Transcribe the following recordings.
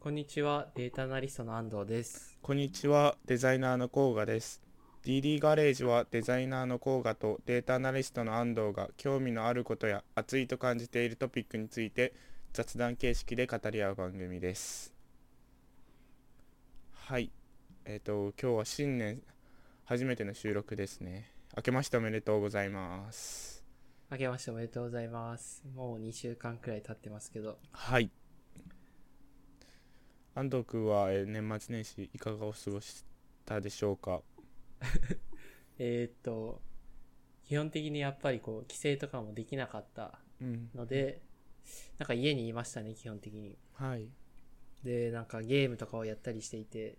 こんにちは、データアナリストの安藤です。こんにちは、デザイナーの甲賀です。DD ガレージはデザイナーの甲賀とデータアナリストの安藤が興味のあることや熱いと感じているトピックについて雑談形式で語り合う番組です。はい。えっ、と、今日は新年初めての収録ですね。明けましておめでとうございます。明けましておめでとうございます。もう2週間くらい経ってますけど、はい。安藤君は、えー年末年始いかがお過ごしたでしょうか？えーっと、基本的にやっぱりこう、帰省とかもできなかったうん。ので、なんか家にいましたね、基本的に。はい。で、なんかゲームとかをやったりしていて、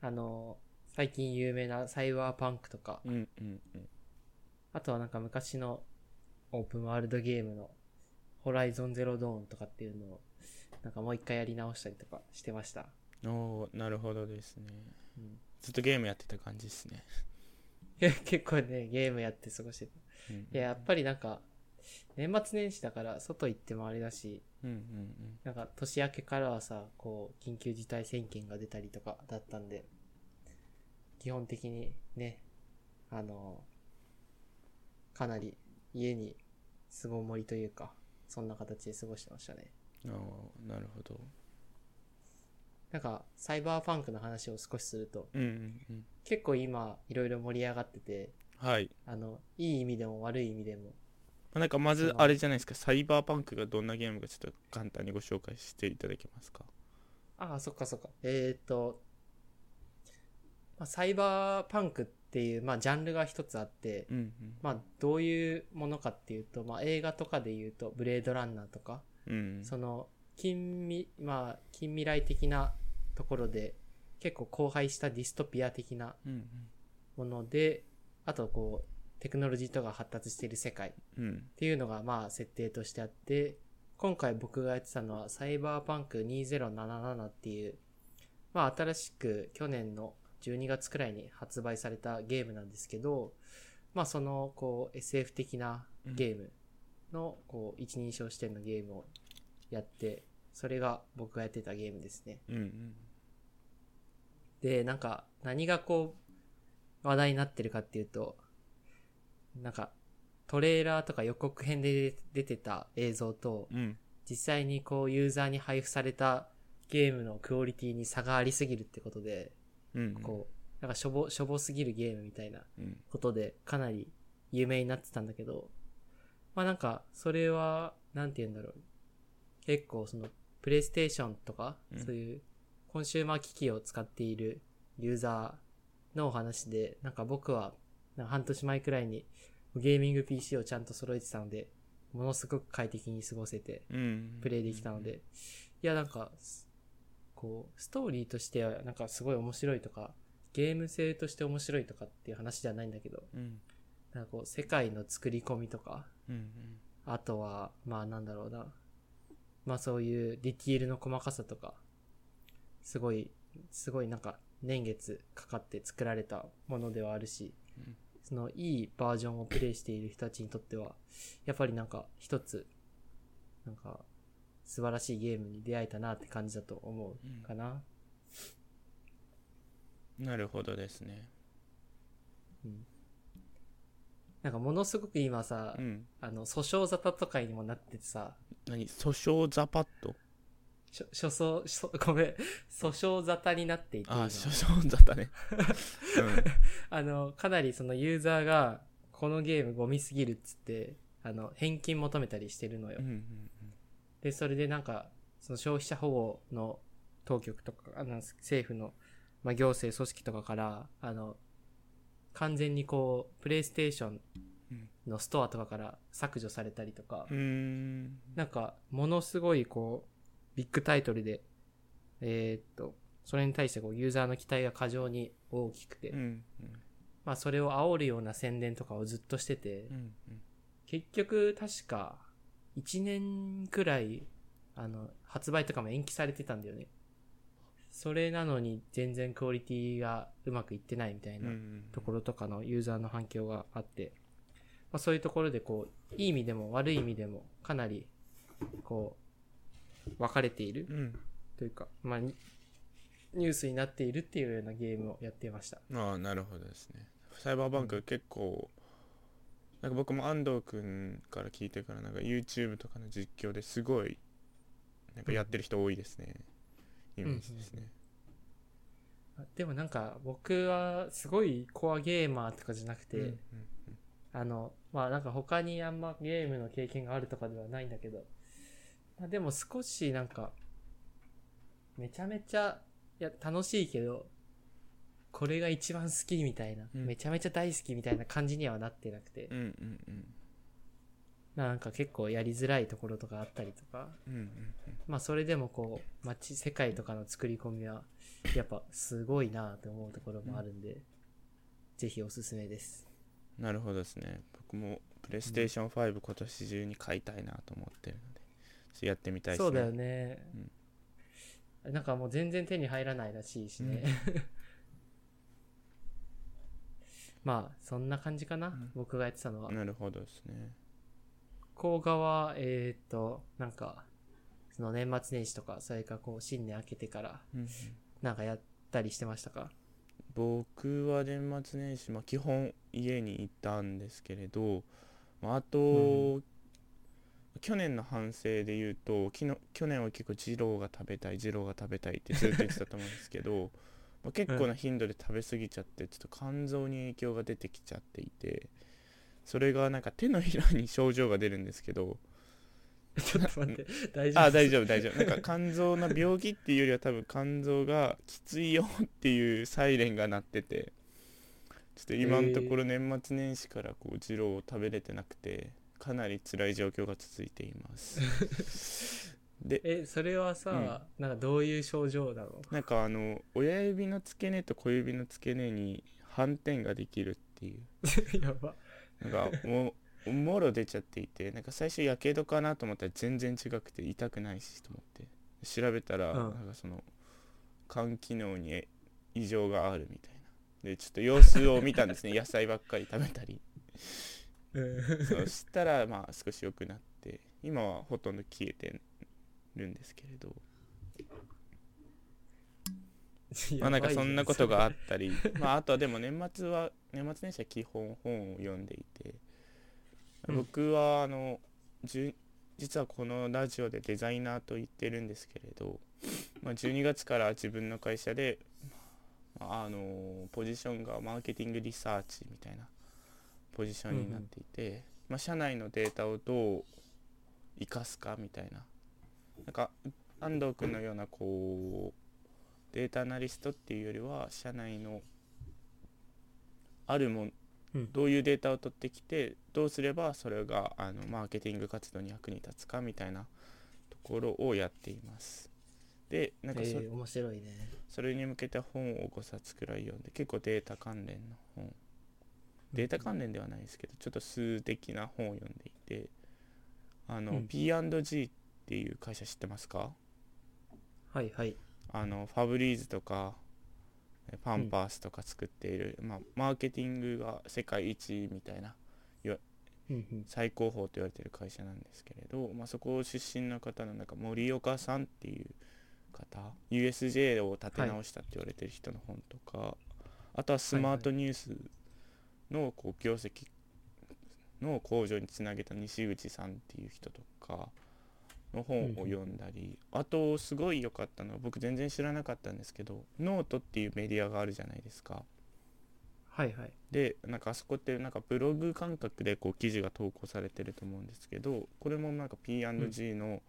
あの、最近有名なサイバーパンクとか、うんうんうん。あとはなんか昔のオープンワールドゲームのホライゾンゼロドーンとかっていうのを、なんかもう一回やり直したりとかしてました。おーなるほどですねうんずっとゲームやってた感じですね、結構ね、ゲームやって過ごしてた。うん、いや、やっぱりなんか、年末年始だから外行ってもあれだし、うんうんなんか年明けからはさ、こう、緊急事態宣言が出たりとかだったんで、基本的にね、あの、かなり家に巣ごもりというか、そんな形で過ごしてましたね。うんおーなるほど。なんか、サイバーパンクの話を少しすると、うんうんうん。結構今、いろいろ盛り上がってて、はい。あの、いい意味でも悪い意味でも、まあなんかまずあれじゃないですか。サイバーパンクがどんなゲームかちょっと簡単にご紹介していただけますか？ああ、そっかそっか。えっ、と、まあ、サイバーパンクっていう、まあ、ジャンルが一つあって、うん。まあ、どういうものかっていうと、まあ、映画とかで言うと、ブレードランナーとか、うん。うんその、近未、まあ、近未来的なところで、結構荒廃したディストピア的なうんもので、あと、こう、テクノロジーとか発達している世界っうん。うんていうのが、まあ、設定としてあって、今回僕がやってたのは、サイバーパンク2077っていう、まあ、新しく去年の12月くらいに発売されたゲームなんですけど、まあ、その、こう、SF 的なゲームの、こう、一人称視点のゲームをやって、それが僕がやってたゲームですね。うんうん。で、なんか、何がこう、話題になってるかっていうと、なんか、トレーラーとか予告編で出てた映像と、うん。実際にこう、ユーザーに配布されたゲームのクオリティに差がありすぎるってことで、うん。こう、なんかしょぼ、しょぼすぎるゲームみたいなうん。ことで、かなり有名になってたんだけど、まあなんか、それは、なんて言うんだろう。結構その、プレイステーションとか、うん。そういう、コンシューマー機器を使っているユーザーのお話で、なんか僕は、なんか半年前くらいに、ゲーミング PC をちゃんと揃えてたので、ものすごく快適に過ごせて、うん。プレイできたので、いや、なんか、すこう、ストーリーとしては、なんかすごい面白いとか、ゲーム性として面白いとかっていう話ではないんだけど、うんなんかこう、世界の作り込みとか、うんあとは、まあなんだろうな、まあそういうディティールの細かさとか、すごい、すごいなんか年月かかって作られたものではあるし、うん。そのいいバージョンをプレイしている人たちにとっては、やっぱりなんか一つ、なんか素晴らしいゲームに出会えたなって感じだと思うかな。うん。なるほどですね。うん。なんかものすごく今さ、うん。あの、訴訟沙汰とかにもなっててさ、何？訴訟ザパッドしょ訴訟、しょごめん、訴訟沙汰になっていて今。あ訴訟だったね あの、かなりそのユーザーが、このゲームゴミすぎるっつって、あの、返金求めたりしてるのよ。うんうん。で、それでなんか、その消費者保護の当局とか、あの、政府の、まあ、行政組織とかから、あの、完全にこう、プレイステーションのストアとかから削除されたりとかう、んうん。なんか、ものすごいこう、ビッグタイトルで、えーっと、それに対してこう、ユーザーの期待が過剰に大きくて、うんうん。まあそれを煽るような宣伝とかをずっとしてて、うんうん。結局確か1年くらい、あの、発売とかも延期されてたんだよね。それなのに全然クオリティがうまくいってないみたいうんうなん。ところとかのユーザーの反響があって、まあそういうところでこう、いい意味でも悪い意味でもかなり、こう、分かれているうん。とというか、まあ、ニニュースになっているっていうようなゲームをやっていました。ああなるほどですね。サイバーバンク結構、なんか僕も安藤君から聞いてからなんか YouTube とかの実況ですごいなんかやってる人多いですね、イメージですね、でもなんか僕はすごいコアゲーマーとかじゃなくて、うんうん。あの、まあなんか他にあんまゲームの経験があるとかではないんだけど、まあ、でも少しなんか、めちゃめちゃ、いや、楽しいけど、これが一番好きみたいな、うん。めちゃめちゃ大好きみたいな感じにはなってなくて、うんうんうんなんか結構やりづらいところとかあったりとか、うんうんまあそれでもこう、街、世界とかの作り込みは、やっぱすごいなと思うところもあるんで、ぜひおすすめです。なるほどですね。僕もプレイステーション5今年中に買いたいなと思ってるのでちょっとやってみたいですね。そうだよね、なんかもう全然手に入らないらしいしね、まあそんな感じかな、ん。僕がやってたのは。なるほどですね甲賀はえっ、となんかその年末年始とかそれかこう新年明けてからうんうん。なんかやったりしてましたか？僕は年末年始、まあ、基本家にいたんですけれど、まあ、あと、う去年の反省で言うと昨日去年は結構二郎が食べたい二郎が食べたいってずっと 言ってたと思うんですけどまあ結構な頻度で食べ過ぎちゃってちょっと肝臓に影響が出てきちゃっていてそれがなんか手のひらに症状が出るんですけど。ちょっと待って大丈夫？あ大丈夫大丈夫。なんか肝臓の病気っていうよりは多分肝臓がきついよっていうサイレンが鳴ってて。ちょっと今のところ年末年始からこう二郎を食べれてなくてかなり辛い状況が続いています。でえそれはさ、なんかどういう症状なの？なんかあの親指の付け根と小指の付け根に斑点ができるっていう。やばなんかもうもろ出ちゃっていてなんか最初やけどかなと思ったら全然違くて痛くないしと思って。調べたら、うん。なんかその肝機能に異常があるみたいな。でちょっと様子を見たんですね。野菜ばっかり食べたり。うんそしたらまあ少し良くなって今はほとんど消えてるんですけれど まあなんかそんなことがあったり まああとはでも年末は年末年始は基本本を読んでいてうん。僕はあのじゅ実はこのラジオでデザイナーと言ってるんですけれど、まあ、12月から自分の会社で、まあ、あのポジションがマーケティングリサーチみたいなポジションになっていて、まあ、社内のデータをどう生かすかみたいな。なんか安藤君のようなこうデータアナリストっていうよりは社内のあるもんうん。どういうデータを取ってきてどうすればそれがあのマーケティング活動に役に立つかみたいなところをやっています。でなんかそ,、えー、面白いね。それに向けて本を5冊くらい読んで結構データ関連の本。データ関連ではないですけどちょっと数的な本を読んでいてあの、うん。P&G っていう会社知ってますか？はいはいあのファブリーズとかえパンパースとか作っている、まあ、マーケティングが世界一みたいなうんうん。最高峰と言われている会社なんですけれど、まあ、そこ出身の方のなんか森岡さんっていう方 USJ を立て直したって言われてる人の本とか、あとはスマートニュースのこう業績の向上につなげた西口さんっていう人とかの本を読んだり、あとすごい良かったのは僕全然知らなかったんですけどノートっていうメディアがあるじゃないですか。はいはい。でなんかあそこってなんかブログ感覚でこう記事が投稿されてると思うんですけどこれもなんか P&G の、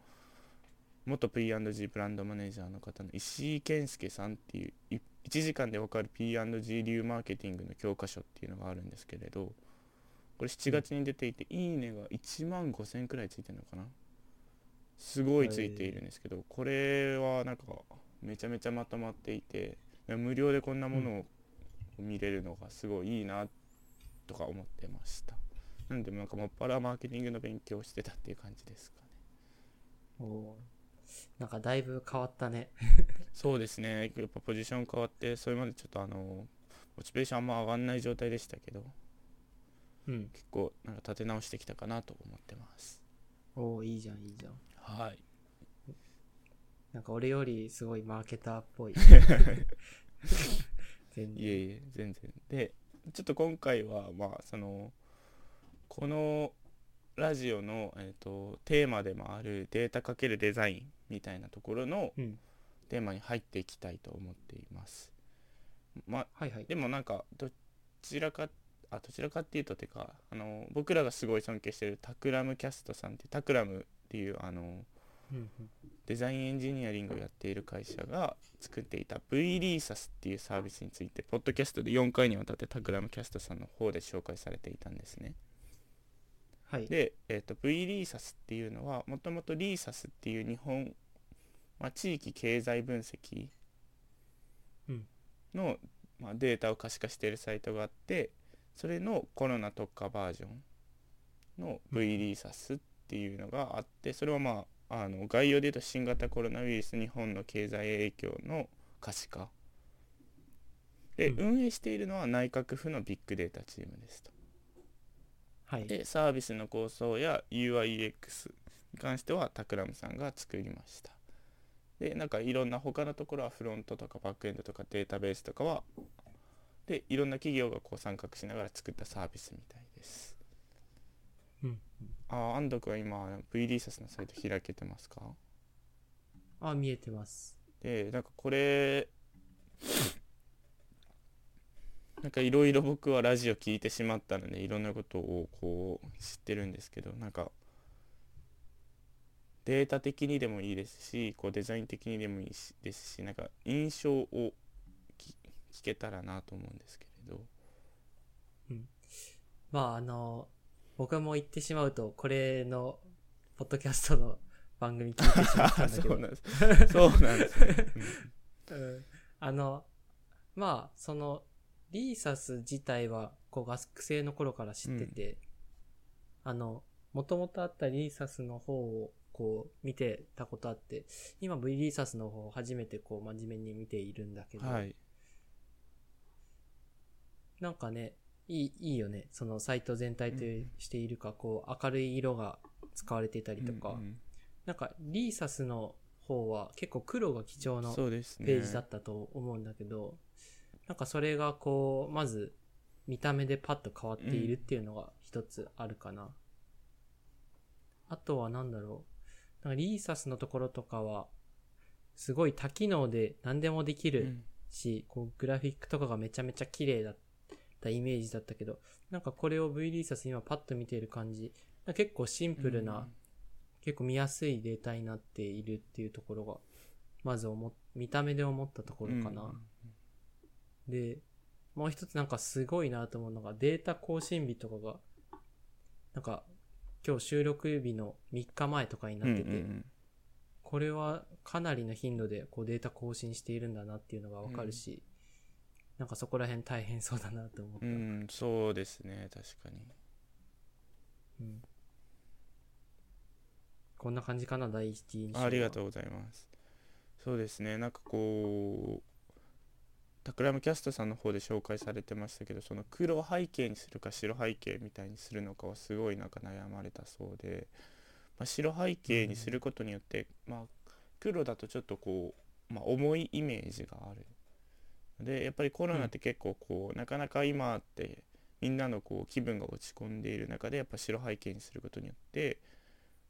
元 P&G ブランドマネージャーの方の石井健介さんっていうい1時間でわかる P&G 流マーケティングの教科書っていうのがあるんですけれどこれ7月に出ていて、いいねが1万5000くらいついてるのかな？すごいついているんですけどこれはなんかめちゃめちゃまとまっていて無料でこんなものを見れるのがすごいいいなとか思ってました。なんでなんかもっぱらマーケティングの勉強をしてたっていう感じですかね。おーなんかだいぶ変わったね。そうですね。やっぱポジション変わってそれまでちょっとあのモチベーションあんま上がんない状態でしたけどうん。結構なんか立て直してきたかなと思ってます。おおいいじゃんいいじゃんはいなんか俺よりすごいマーケターっぽい。全然。いえいえ全然でちょっと今回はまあそのこのラジオの、えー、とテーマでもあるデータかけるデザインみたいなところのうん。テーマに入っていきたいと思っています。まあはいはい。でもなんかどちらかあどちらかっていうとてかあの僕らがすごい尊敬してるタクラムキャストさんってタクラムっていうあの。デザインエンジニアリングをやっている会社が作っていた V リーサスっていうサービスについてポッドキャストで4回にわたってタクラムキャストさんの方で紹介されていたんですね。はい。で、えー、と V リーサスっていうのはもともとリーサスっていう日本、まあ、地域経済分析うんの、まあ、データを可視化しているサイトがあってそれのコロナ特化バージョンの V リーサスっていうのがあってそれはまああの概要で言うと新型コロナウイルス日本の経済影響の可視化で、うん運営しているのは内閣府のビッグデータチームですと。はい。でサービスの構想や UIUX に関してはタクラムさんが作りましたでなんかいろんな他のところはフロントとかバックエンドとかデータベースとかはでいろんな企業がこう参画しながら作ったサービスみたいですうん。あー安藤君は今 V リーサスのサイト開けてますか？あ、見えてます。でなんかこれなんかいろいろ僕はラジオ聞いてしまったのでいろんなことをこう知ってるんですけどなんかデータ的にでもいいですしこうデザイン的にでもいいしですしなんか印象をき聞けたらなと思うんですけれど。まああの、僕も言ってしまうと、これの、ポッドキャストの番組聞いてしまったんだけど。そうなん。です。そうなん。ですね、うん。あの、まあ、その、リーサス自体は、こう、学生の頃から知ってて、あの、もともとあったリーサスの方を、こう、見てたことあって、今 V リーサスの方を初めてこう、真面目に見ているんだけど、うんはい。なんかね、いい、いいよね。そのサイト全体としているか、こう、明るい色が使われていたりとか、うんうんなんか、リーサスの方は結構黒が基調のそうですねページだったと思うんだけど、なんかそれがこう、まず見た目でパッと変わっているっていうのが一つあるかな。あとはなんだろう。なんかリーサスのところとかは、すごい多機能で何でもできるうんし、こうグラフィックとかがめちゃめちゃ綺麗だったイメージだったけど、なんかこれを V リーサス今パッと見ている感じ、結構シンプルな、結構見やすいデータになっているっていうところが、まず思っ見た目で思ったところかな。で、もう一つなんかすごいなと思うのが、データ更新日とかが、なんか、今日収録日の3日前とかになってて、うんうんうん。これはかなりの頻度でこうデータ更新しているんだなっていうのがわかるし、なんかそこら辺大変そうだなと思った。うん、そうですね確かにうんこんな感じかな、第一印象は。ありがとうございます。そうですね、なんかこう、タクラムキャストさんの方で紹介されてましたけど、その黒背景にするか白背景みたいにするのかはすごいなんか悩まれたそうで、まあ、白背景にすることによって、まあ、黒だとちょっとこう、まあ、重いイメージがある。で、やっぱりコロナって結構こう、なかなか今ってみんなのこう気分が落ち込んでいる中で、やっぱ白背景にすることによって、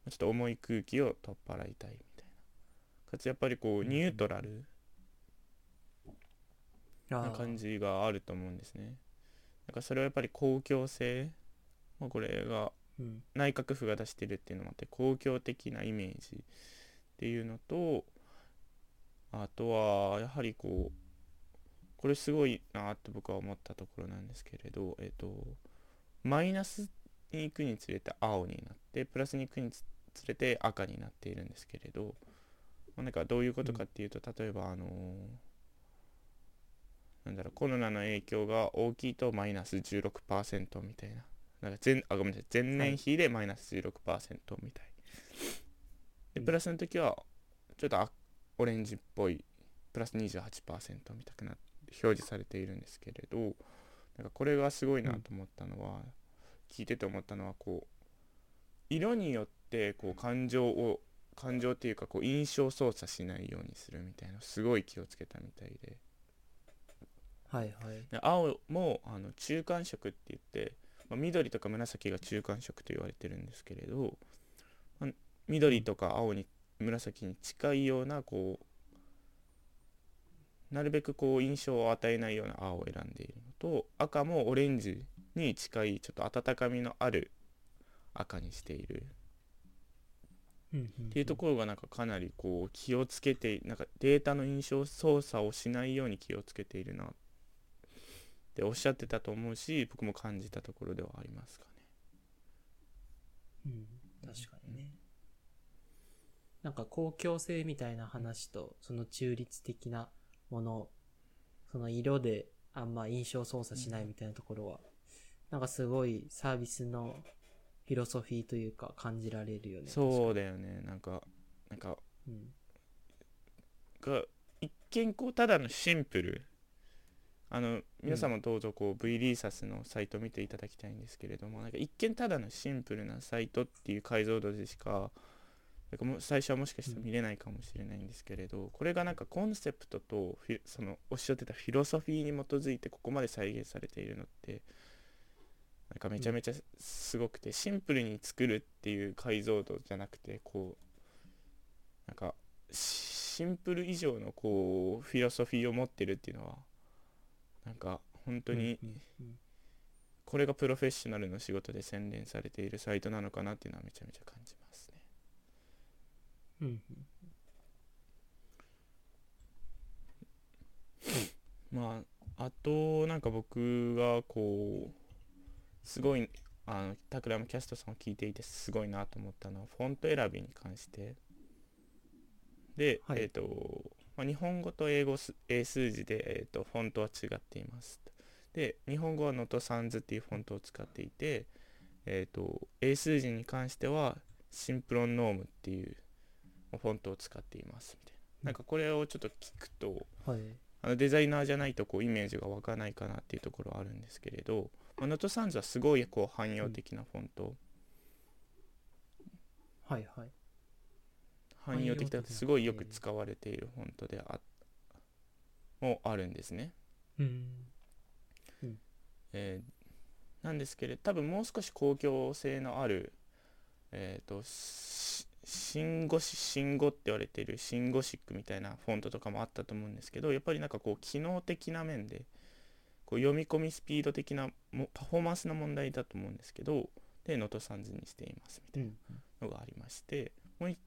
ちょっと重い空気を取っ払いたいみたいな。かつやっぱりこうニュートラルな感じがあると思うんですね。なんかそれはやっぱり公共性、まあ、これがうん。内閣府が出してるっていうのもあって公共的なイメージっていうのとあとはやはりこうこれすごいなって僕は思ったところなんですけれどえっとマイナスに行くにつれて青になってプラスに行くにつれて赤になっているんですけれど、まあ、なんかどういうことかっていうと、例えばあのなんだろうコロナの影響が大きいとマイナス16%みたいな。なんか前あごめんなさい。前年比でマイナス16%みたい、でプラスの時はちょっとあオレンジっぽいプラス28%みたくな表示されているんですけれどなんかこれがすごいなと思ったのは、聞いてて思ったのはこう色によってこう感情を感情っていうかこう印象操作しないようにするみたいなすごい気をつけたみたいではいはい。で青もあの中間色って言って、まあ、緑とか紫が中間色と言われてるんですけれど、まあ緑とか青に紫に近いようなこうなるべくこう印象を与えないような青を選んでいるのと赤もオレンジに近いちょっと温かみのある赤にしているっていうところがなんかかなりこう気をつけてなんかデータの印象操作をしないように気をつけているなっておっしゃってたと思うし僕も感じたところではありますかね。うん、確かにね。なんか公共性みたいな話と、その中立的なもの、その色であんま印象操作しないみたいなところは、なんかすごいサービスのフィロソフィーというか感じられるよね。そうだよねなんかなんかうん。が一見こうただのシンプルあの皆さんもどうぞこう V リーサスのサイトを見ていただきたいんですけれどもなんか一見ただのシンプルなサイトっていう解像度でしかもう最初はもしかしたら見れないかもしれないんですけれど、これがなんかコンセプトとそのおっしゃってたフィロソフィーに基づいてここまで再現されているのってなんかめちゃめちゃすごくて、シンプルに作るっていう解像度じゃなくてこうなんかシンプル以上のこうフィロソフィーを持ってるっていうのはなんか本当にこれがプロフェッショナルの仕事で洗練されているサイトなのかなっていうのはめちゃめちゃ感じますね。うんうん。まああとなんか僕がこうすごいあのタクラムキャストさんを聞いていてすごいなと思ったのはフォント選びに関して。で、はい。えっ、と、まあ、日本語と英語す英数字で、えー、とフォントは違っています。で日本語はノトサンズっていうフォントを使っていてえっ、と英数字に関しては Simplon Norm っていうフォントを使っていますみたいななんかこれをちょっと聞くとはい。あのデザイナーじゃないとこうイメージが湧かないかなっていうところはあるんですけれど、まあ、 Noto Sans はすごいこう汎用的なフォント、はいはい。汎用的だすごいよく使われているフォントであもあるんですね、うん。えーなんですけれど多分もう少し公共性のあるえっ、とし新ゴシ新ゴって言われている新ゴシックみたいなフォントとかもあったと思うんですけどやっぱりなんかこう機能的な面でこう読み込みスピード的なもパフォーマンスの問題だと思うんですけどで Noto Sans にしていますみたいうん。なのがありましてもうい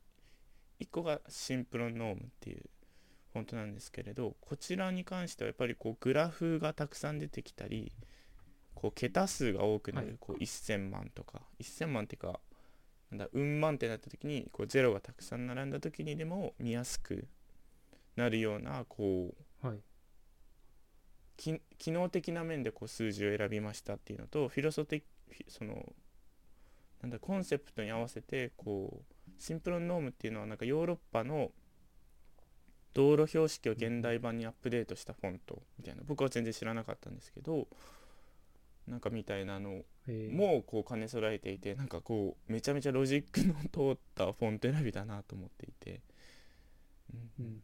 一個が Simplon Norm っていうフォントなんですけれどこちらに関してはやっぱりこうグラフがたくさん出てきたりこう桁数が多くなる、はいこう1000万とか1000万っていうかなんだうん万ってなった時にこうゼロがたくさん並んだ時にでも見やすくなるようなこうはい。き機能的な面でこう数字を選びましたっていうのとフィロソ的フィそのなんだコンセプトに合わせてこうシンプルノームっていうのはなんかヨーロッパの道路標識を現代版にアップデートしたフォントみたいな僕は全然知らなかったんですけどなんかみたいなのもこう兼ね備えていてなんかこうめちゃめちゃロジックの通ったフォント選びだなと思っていて、うんうん。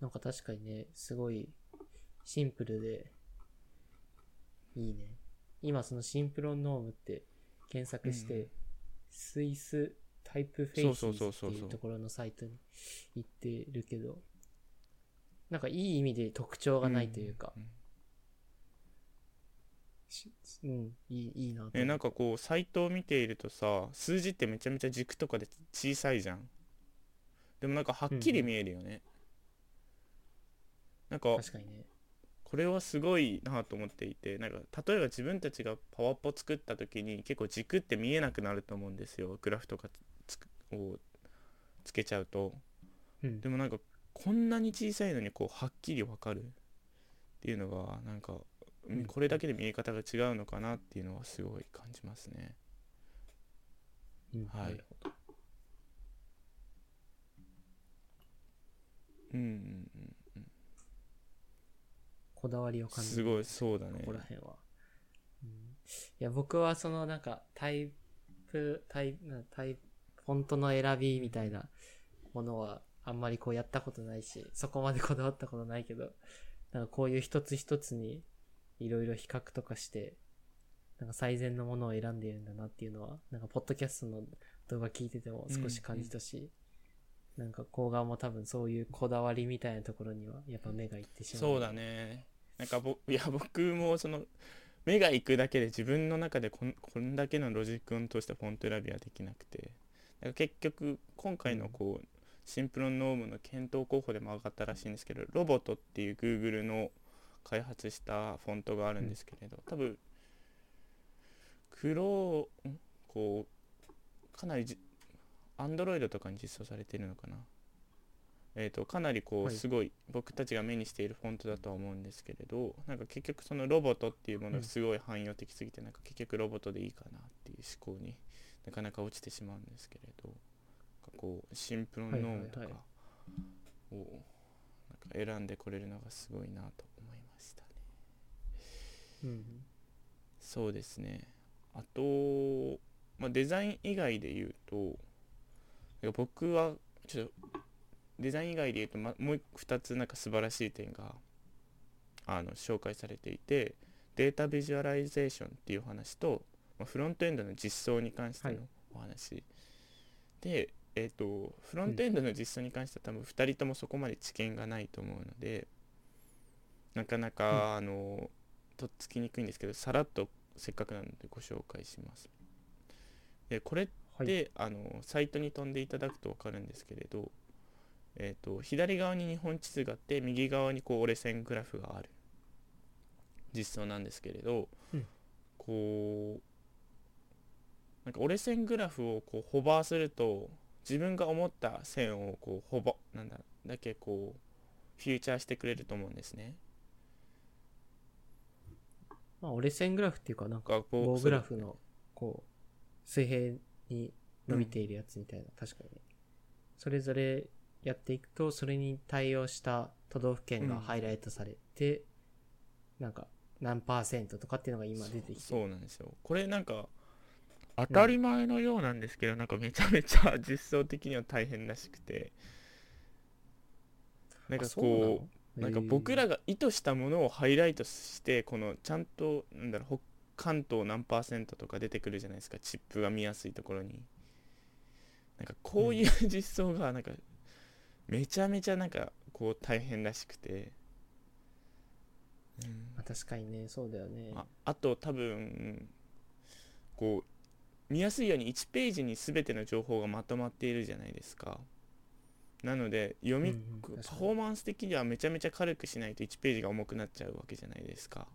なんか確かにね、すごいシンプルでいいね。今そのシンプロンノームって検索して、うんスイスタイプフェイシそうそうーズっていうところのサイトに行ってるけど、なんかいい意味で特徴がないというか、んしうん、いいいいなとえなんかこうサイトを見ているとさ数字ってめちゃめちゃ軸とかで小さいじゃん。でもなんかはっきり見えるよね、なんか確かにね。これはすごいなと思っていてなんか例えば自分たちがパワポ作った時に結構軸って見えなくなると思うんですよ。グラフとかつくをつけちゃうと。うん。でもなんかこんなに小さいのにこうはっきりわかるっていうのがなんかうん。これだけで見え方が違うのかなっていうのはすごい感じますね。うん。はい。なるほどうんうん。こだわりをうん、感じる。すごいそうだねここら辺は。うん。いや、僕はそのなんかタイプ、タイプ、タイフォントの選びみたいなものはあんまりこうやったことないし、そこまでこだわったことないけど、なんかこういう一つ一つにいろいろ比較とかして、なんか最善のものを選んでいるんだなっていうのは、なんかポッドキャストの動画聞いてても少し感じたし、なんか甲側も多分そういうこだわりみたいなところにはやっぱ目がいってしまう。そうだ。ねなんかぼいや僕もその目が行くだけで自分の中でこんこんだけのロジックを通したフォント選びはできなくてだから結局今回のこうシンプルノームの検討候補でも上がったらしいんですけどロボットっていう Google の開発したフォントがあるんですけれど多分黒ん？こうかなりじ Android とかに実装されてるのかな？えー、とかなりこはい。うすごい僕たちが目にしているフォントだとは思うんですけれどなんか結局そのロボットっていうものがすごい汎用的すぎてなんか結局ロボットでいいかなっていう思考になかなか落ちてしまうんですけれどこうシンプルノームとかはい。をなんか選んでこれるのがすごいなと。そうですね。あと、まあ、デザイン以外で言うと僕はちょっとデザイン以外で言うと、ま、もう2つなんか素晴らしい点があの紹介されていてデータビジュアライゼーションっていうお話と、まあフロントエンドの実装に関してのはい。お話、でえっ、とフロントエンドの実装に関しては多分2人ともそこまで知見がないと思うのでなかなか、あのとっつきにくいんですけどさらっとせっかくなのでご紹介します。でこれはい。で、あのサイトに飛んでいただくと分かるんですけれど、えー、と左側に日本地図があって右側にこう折れ線グラフがある実装なんですけれど、うんこうなんか折れ線グラフをこうホバーすると自分が思った線をこうホバなんだだけこうフューチャーしてくれると思うんですね。まあ、折れ線グラフっていうか、なんか、棒グラフの、こう、水平に伸びているやつみたいな、確かに。それぞれやっていくと、それに対応した都道府県がハイライトされて、なんか、何パーセントとかっていうのが今出てきて。そうなんですよ。これなんか当たり前のようなんですけど、なんかめちゃめちゃ実装的には大変らしくて。なんかこうなんか僕らが意図したものをハイライトしてこのちゃんとなんだろう北関東何パーセントとか出てくるじゃないですか。チップが見やすいところに。なんかこういう実装がなんかめちゃめちゃなんかこう大変らしくて、うん。まあ、確かにね、そうだよね。ああと多分こう見やすいように1ページに全ての情報がまとまっているじゃないですかなので読み、うんうんパフォーマンス的にはめちゃめちゃ軽くしないと1ページが重くなっちゃうわけじゃないですか。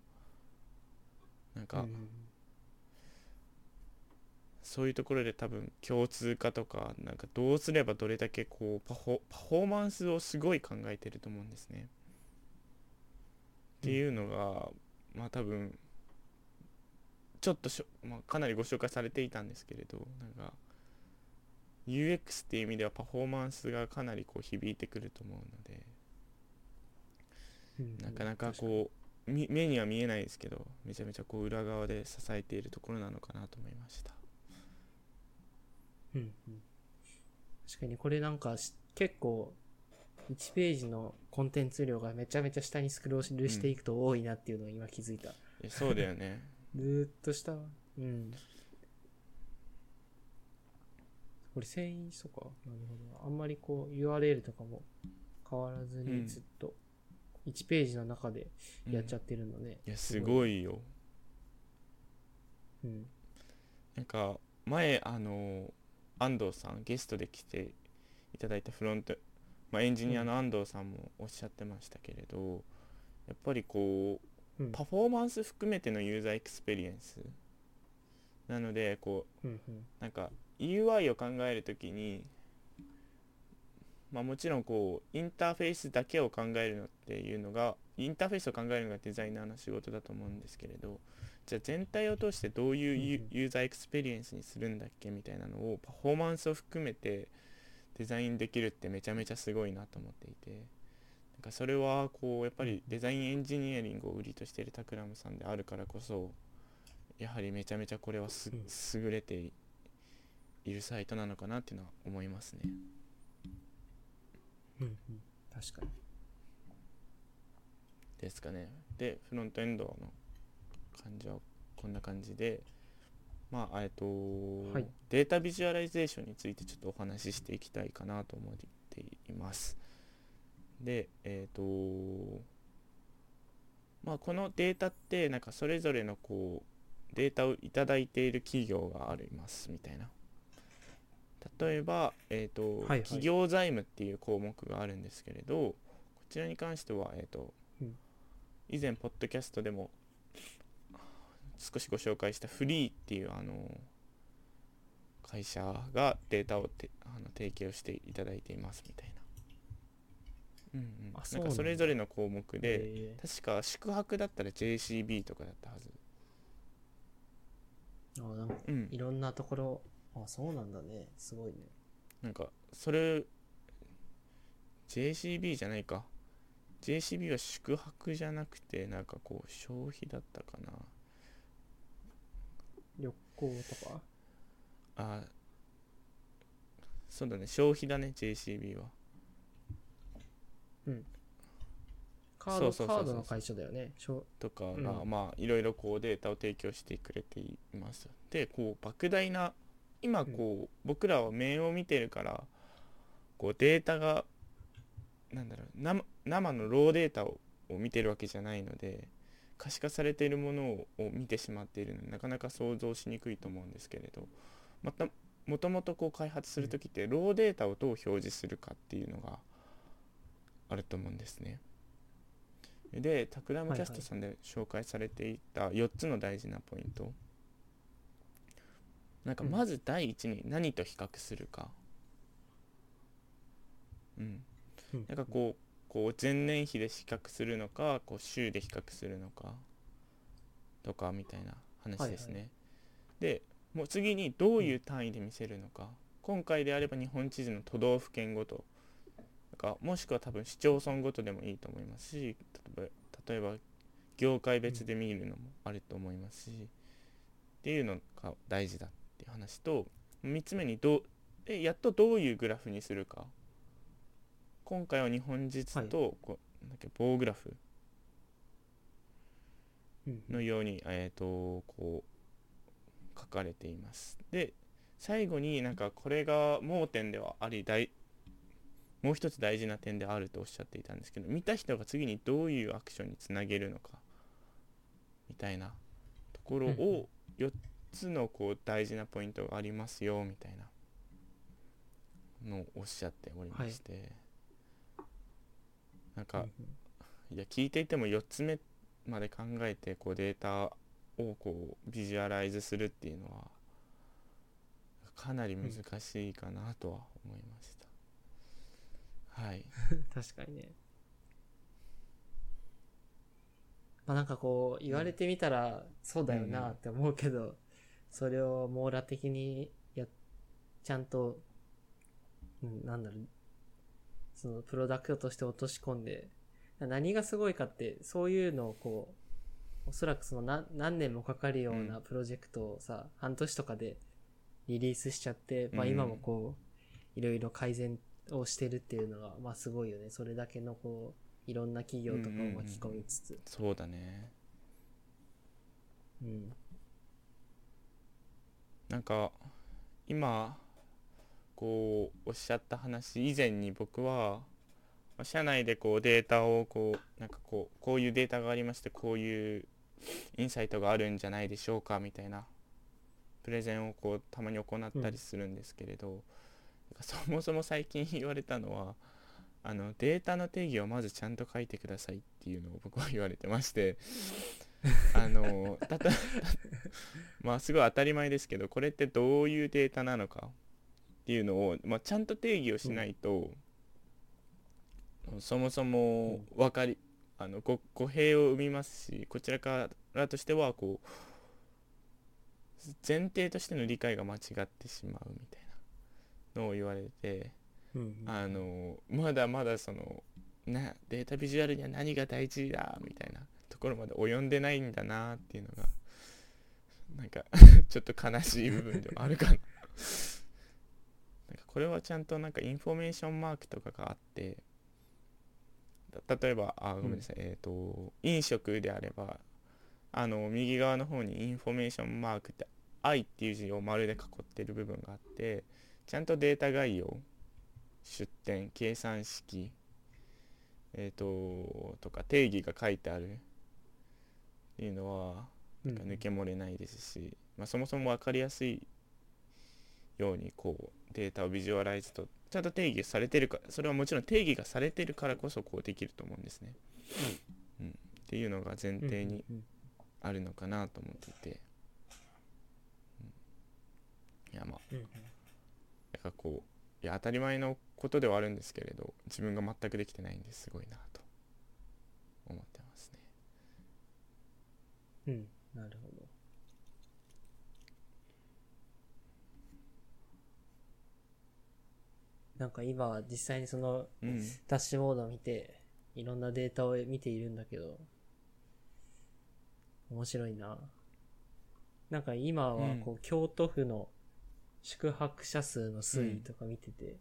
なんか、うん。そういうところで多分共通化とかなんかどうすればどれだけこうパフォパフォーマンスをすごい考えてると思うんですね。っていうのが、まあ多分ちょっとしょ、まあ、かなりご紹介されていたんですけれどなんか UX っていう意味ではパフォーマンスがかなりこう響いてくると思うのでうんなかなかこうみ目には見えないですけどめちゃめちゃこう裏側で支えているところなのかなと思いました。うんうん確かにこれなんかし結構1ページのコンテンツ量がめちゃめちゃ下にスクロールしていくと多いなっていうのを今気づいた。えそうだよね。ずーっと下は。うん。これ遷移そうか。なるほど。あんまりこう URL とかも変わらずうんにずっと1ページの中でやっちゃってるのね。いやすい。ごいようん。なんか前あの安藤さんゲストで来ていただいたフロント、まあ、エンジニアの安藤さんもおっしゃってましたけれど、やっぱりこううん。パフォーマンス含めてのユーザーエクスペリエンスなのでこううんうん。なんか UI を考えるときにまあもちろんこうインターフェースだけを考えるのっていうのがインターフェースを考えるのがデザイナーの仕事だと思うんですけれどじゃあ全体を通してどういうユーザーエクスペリエンスにするんだっけみたいなのをパフォーマンスを含めてデザインできるってめちゃめちゃすごいなと思っていてなんかそれはこうやっぱりデザインエンジニアリングを売りとしている Takram さんであるからこそやはりめちゃめちゃこれは優れているサイトなのかなっていうのは思いますね。うんうん確かにですかね。で、フロントエンドの感じはこんな感じで、まあ、えっと、はいデータビジュアライゼーションについてちょっとお話ししていきたいかなと思っています。で、えっと、まあ、このデータって、なんかそれぞれのこう、データをいただいている企業がありますみたいな。例えば、えっと、はいはい。企業財務っていう項目があるんですけれど、こちらに関しては、えっと、うん。以前、ポッドキャストでも少しご紹介したフリーっていうあの会社がデータをてあの提供していただいていますみたいな。うんうん、あなんかそれぞれの項目で、え。確か宿泊だったら JCB とかだったはず。ー、あなんかうん。いろんなところあそうなんだね。すごいね。なんかそれ JCB じゃないか。JCB は宿泊じゃなくてなんかこう消費だったかな。旅行とか？あそうだね。消費だね JCB は。カードそうそうそうそう。カードの会社だよね。とかが、うん。まあいろいろこうデータを提供してくれています。でこう莫大な今こう、僕らは面を見てるからこうデータがなんだろう生生のローデータをを見てるわけじゃないので可視化されているものをを見てしまっているのでなかなか想像しにくいと思うんですけれどまたもともとこう開発する時ってローデータをどう表示するかっていうのがあると思うんですね。でタクラムキャストさんで紹介されていた4つの大事なポイント、なんかうん。まず第一に何と比較するか、うん、うん。なんかこうこう前年比で比較するのかこう週で比較するのかとかみたいな話ですね、はいはでもう次にどういう単位で見せるのか、今回であれば日本地図の都道府県ごと。とかもしくは多分市町村ごとでもいいと思いますし例えば例えば業界別で見るのもあると思いますし、っていうのが大事だっていう話と3つ目にどうでやっとどういうグラフにするか。今回は日本地図とこうなんだっけ棒グラフ。うん。のように、えー、とこう書かれています。で最後になんかこれが盲点ではあり大もう一つ大事な点であるとおっしゃっていたんですけど見た人が次にどういうアクションにつなげるのかみたいなところを4つのこう大事なポイントがありますよみたいなのをおっしゃっておりまして、なんかいや聞いていても4つ目まで考えてこうデータをこうビジュアライズするっていうのはかなり難しいかなとは思いました、はい。確かにね。まあなんかこう言われてみたらそうだよなって思うけど、それを網羅的にやちゃんと、うん、なんだろうそのプロダクトとして落とし込んで何がすごいかってそういうのをこうおそらくその何何年もかかるようなうん。プロジェクトをさ、半年とかでリリースしちゃって、まあうん。今もこういろいろ改善をしてるっていうのがまあすごいよね。それだけのこういろんな企業とかを巻き込みつつ、そうだね。うんなんか今こうおっしゃった話以前に僕はまあ社内でこうデータをこうなんかこうこういうデータがありましてこういうインサイトがあるんじゃないでしょうかみたいなプレゼンをこうたまに行ったりするんですけれど、そもそも最近言われたのはあのデータの定義をまずちゃんと書いてくださいっていうのを僕は言われてましてあのたとまあすごい当たり前ですけどこれってどういうデータなのかっていうのを、まあ、ちゃんと定義をしないと、そもそも分かりあのご語弊を生みますしこちらからとしてはこう前提としての理解が間違ってしまうみたいなのを言われてうんうん。あのまだまだそのなデータビジュアルには何が大事だみたいなところまで及んでないんだなっていうのがなんか ちょっと悲しい部分でもあるかな。これはちゃんとなんかインフォメーションマークとかがあってた例えばあごめんなさい、えっ、と飲食であればあの右側の方にインフォメーションマークって「i」っていう字を丸で囲ってる部分があってちゃんとデータ概要出典計算式えっ、ととか定義が書いてあるいうのはうん。抜け漏れないですし、まあ、そもそも分かりやすいようにこうデータをビジュアライズとちゃんと定義されてるかそれはもちろん定義がされてるからこそこうできると思うんですね。うん、っていうのが前提にうんうんあるのかなと思っていて、うん。いやまあ。うんうん。なんかこういや当たり前のことではあるんですけれど自分が全くできてないんですごいなと思ってますね。うん、なるほど。なんか今は実際にそのうん、ダッシュボードを見て、いろんなデータを見ているんだけど、面白いな。なんか今はこう、京都府の宿泊者数の推移とか見てて、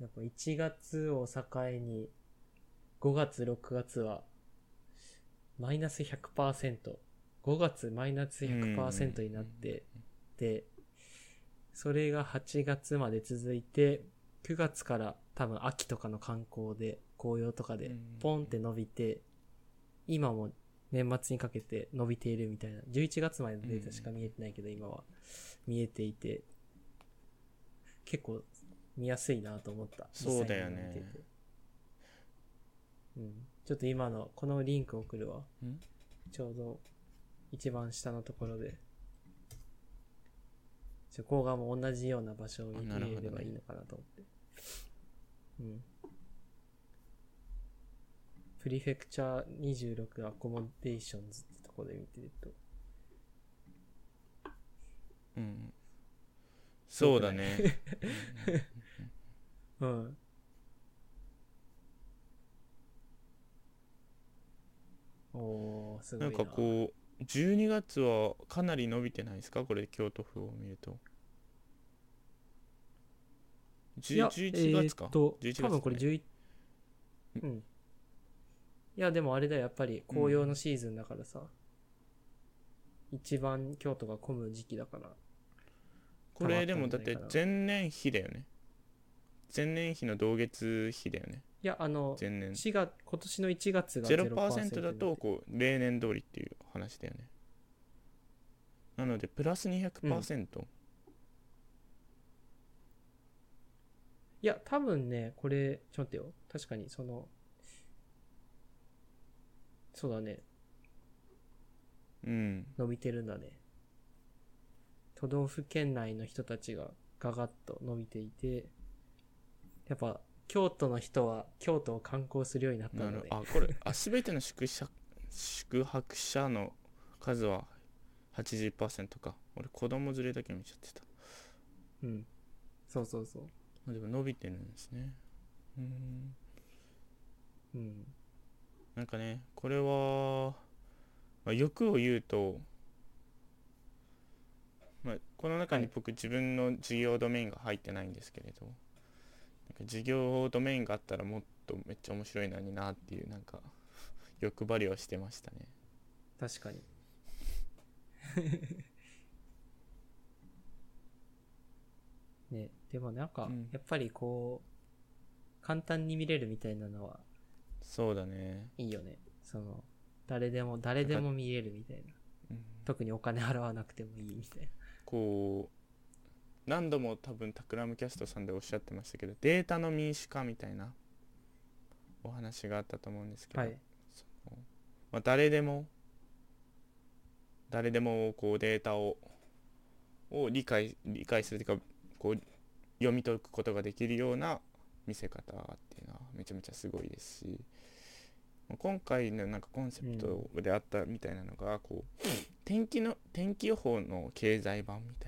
なんか1月を境に、5月、6月は、マイナス100%、5月マイナス100%になって、で、それが8月まで続いて、9月から多分秋とかの観光で、紅葉とかでうん、ポンって伸びて、今も年末にかけて伸びているみたいな、11月までのデータしか見えてないけど、今は。見えていて、結構見やすいなと思った。そうだよね。うん。ちょっと今の、このリンク送るわ。うん？ちょうど一番下のところで。ちょ、こうがも同じような場所を見あなるほどねれればいいのかなと思って。うん。プリフェクチャー26アコモデーションズってところで見てると。うん、そうだね。うん。おー、すごいな。なんかこう12月はかなり伸びてないですか？これ京都府を見ると。じゅいや11月か、えーっと11月多分これね11うん。いやでもあれだよ。やっぱり紅葉のシーズンだからさ、一番京都が混む時期だから。これでもだって前年比だよね。前年比の同月比だよね。いやあの前年。4月今年の1月が0% 0%だとこう例年通りっていう話だよね。なのでプラス200%、いや多分ねこれちょっと待ってよ。確かにそのそうだね。うん、伸びてるんだね。都道府県内の人たちがガガッと伸びていてやっぱ京都の人は京都を観光するようになったなんるだねあこれあ全ての宿舎宿泊者の数は80%か。俺子供連れだけ見ちゃってた。うん。そうそうそう。あでも伸びてるんですね。うん。うん。なんかねこれは、まあ、欲を言うと、まあ、この中にはい。僕自分の事業ドメインが入ってないんですけれどか事業ドメインがあったらもっとめっちゃ面白いのになっていうなんか欲張りをしてましたね。確かに。ねでもなんかうん。やっぱりこう簡単に見れるみたいなのはそうだね、いいよね。その誰でも誰でも見れるみたいな。うん、特にお金払わなくてもいいみたいな。こう何度も多分タクラムキャストさんでおっしゃってましたけどデータの民主化みたいなお話があったと思うんですけど、はい。まあ、誰でも誰でもこうデータをを理解理解するというかこう読み解くことができるような見せ方っていうのはめちゃめちゃすごいですし今回のなんかコンセプトであったみたいなのがこう天気の天気予報の経済版みた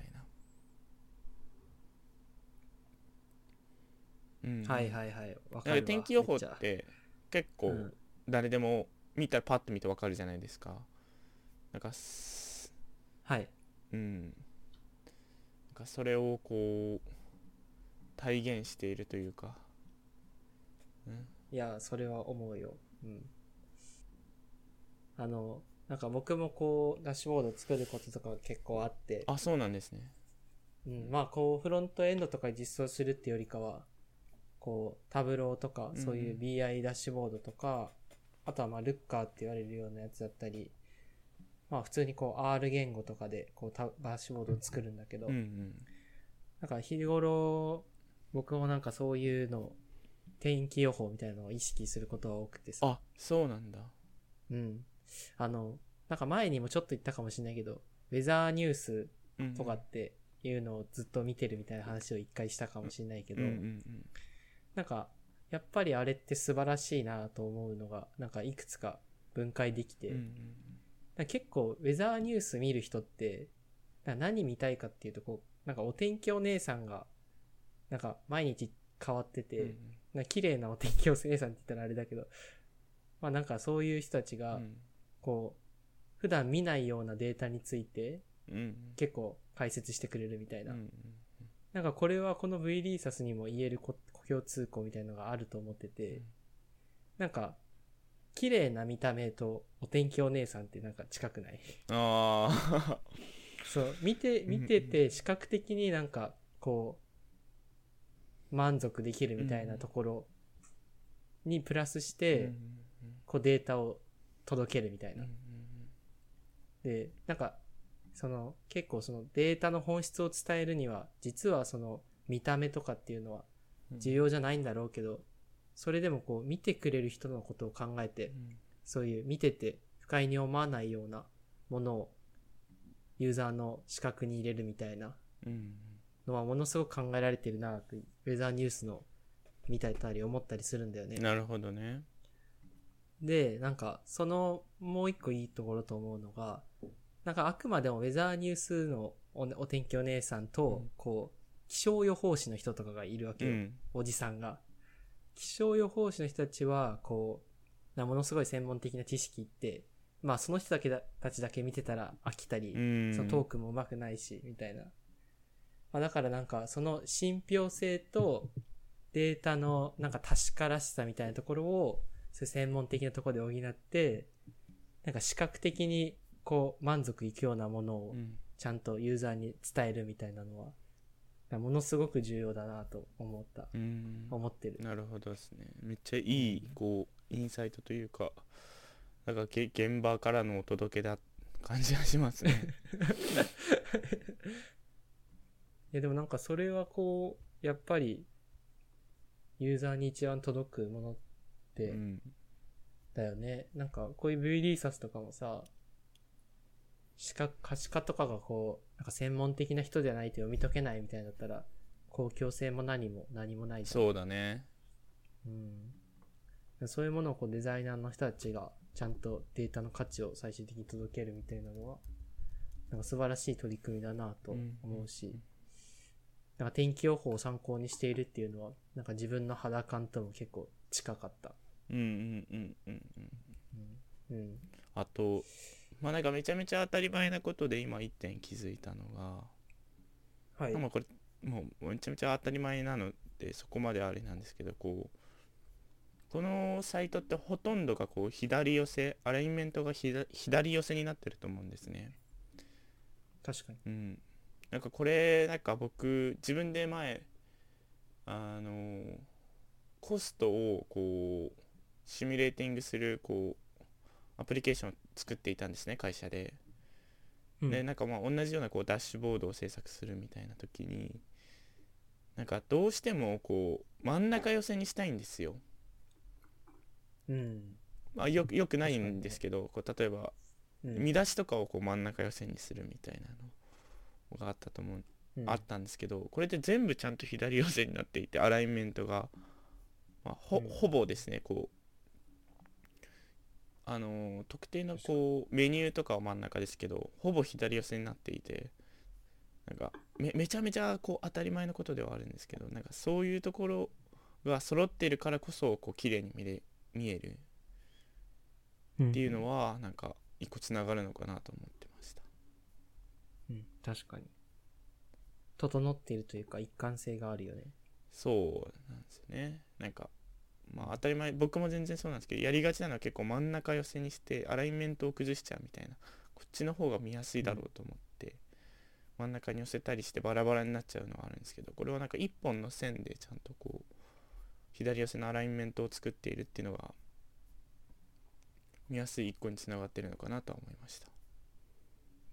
いな、うん。はいはいはい。わだかかる天気予報って結構うん。誰でも見たらパッと見てわかるじゃないですか。なんかすはい。うん。なんかそれをこう体現しているというか、うん、いや、それは思うよ。うん。あの、なんか僕もこう、ダッシュボード作ることとか結構あって、あそうなんですね。うん、まあこう、フロントエンドとか実装するってよりかは、こう、タブローとか、そういう BI ダッシュボードとか、あとはまあ、ルッカーって言われるようなやつだったり、まあ普通にこう、R 言語とかで、こう、タダッシュボードを作るんだけど、うんうんなんか日頃、僕もなんかそういうの、天気予報みたいなのを意識することが多くてさ。あそうなんだうん。あの、なんか前にもちょっと言ったかもしれないけど、ウェザーニュースうんとかっていうのをずっと見てるみたいな話を一回したかもしれないけど、うんうんなんか、やっぱりあれって素晴らしいなと思うのが、なんかいくつか分解できて、うんうん結構ウェザーニュース見る人って、何見たいかっていうと、こう、なんかお天気お姉さんが、なんか毎日変わってて、うんなんか綺麗なお天気お姉さんって言ったらあれだけど、まあなんかそういう人たちが、うん。こう、普段見ないようなデータについてうん結構解説してくれるみたいな。うんうん。なんかこれはこの V リーサスにも言えるこ共通項みたいのがあると思ってて、うん。なんか、綺麗な見た目とお天気お姉さんってなんか近くない？ああ そう、見て、見てて視覚的になんか、こう、満足できるみたいなところにプラスして、こうデータを届けるみたいな。で、なんか、その、結構そのデータの本質を伝えるには、実はその見た目とかっていうのは重要じゃないんだろうけど、それでもこう見てくれる人のことを考えて、そういう見てて不快に思わないようなものをユーザーの視覚に入れるみたいなうん。のはものすごく考えられてるなと、ウェザーニュースの見たり思ったりするんだよね。なるほどね。で、なんか、その、もう一個いいところと思うのが、なんかあくまでもウェザーニュースのおお天気お姉さんと、こう、気象予報士の人とかがいるわけよ。うんおじさんが。気象予報士の人たちは、こう、なものすごい専門的な知識って、まあその人だけだたちだけ見てたら飽きたり、うんそのトークも上手くないし、みたいな。まあだからなんか、その信憑性とデータのなんか確からしさみたいなところを、そういう専門的なところで補って、なんか視覚的にこう満足いくようなものをうんちゃんとユーザーに伝えるみたいなのは、ものすごく重要だなと思った、うん。思ってる。なるほどですね。めっちゃいいこうインサイトというかなんかげ現場からのお届けだ感じがしますね。いやでもなんかそれはこう、やっぱり、ユーザーに一番届くものって、うん。だよね。なんかこういう V リーサスとかもさ、視覚、可視化とかがこう、なんか専門的な人じゃないと読み解けないみたいだったら、公共性も何も何もないじゃん。そうだねうん。そういうものをこうデザイナーの人たちがちゃんとデータの価値を最終的に届けるみたいなのは、なんか素晴らしい取り組みだなと思うし、なんか天気予報を参考にしているっていうのは、なんか自分の肌感とも結構近かった。うんうんうんうんうんうん。あとまあなんかめちゃめちゃ当たり前なことで今一点気づいたのが、はい。まあこれもうめちゃめちゃ当たり前なのでそこまであれなんですけどこうこのサイトってほとんどがこう左寄せアライメントが左左寄せになってると思うんですね確かに。うんなんかこれなんか僕自分で前あのコストをこうシミュレーティングするこうアプリケーションを作っていたんですね会社で。うん。でなんかまあ同じようなこうダッシュボードを制作するみたいな時になんかどうしてもこう真ん中寄せにしたいんですよ、うん。まあ、よよくないんですけどこう例えばうん。見出しとかをこう真ん中寄せにするみたいなのがあったと思う、うん。あったんですけどこれで全部ちゃんと左寄せになっていてアライメントが、まあ、ほぼですねこうあのー特定のこうメニューとかは真ん中ですけどほぼ左寄せになっていてなんかめめちゃめちゃこう当たり前のことではあるんですけどなんかそういうところが揃っているからこそこう綺麗に見れ見えるっていうのはなんか一個つながるのかなと思ってましたうん、確かに。整っているというか一貫性があるよね。そうなんですよねなんかまあ当たり前僕も全然そうなんですけどやりがちなのは結構真ん中寄せにしてアライメントを崩しちゃうみたいなこっちの方が見やすいだろうと思って、真ん中に寄せたりしてバラバラになっちゃうのはあるんですけどこれはなんか一本の線でちゃんとこう左寄せのアライメントを作っているっていうのが見やすい一個につながってるのかなとは思いました。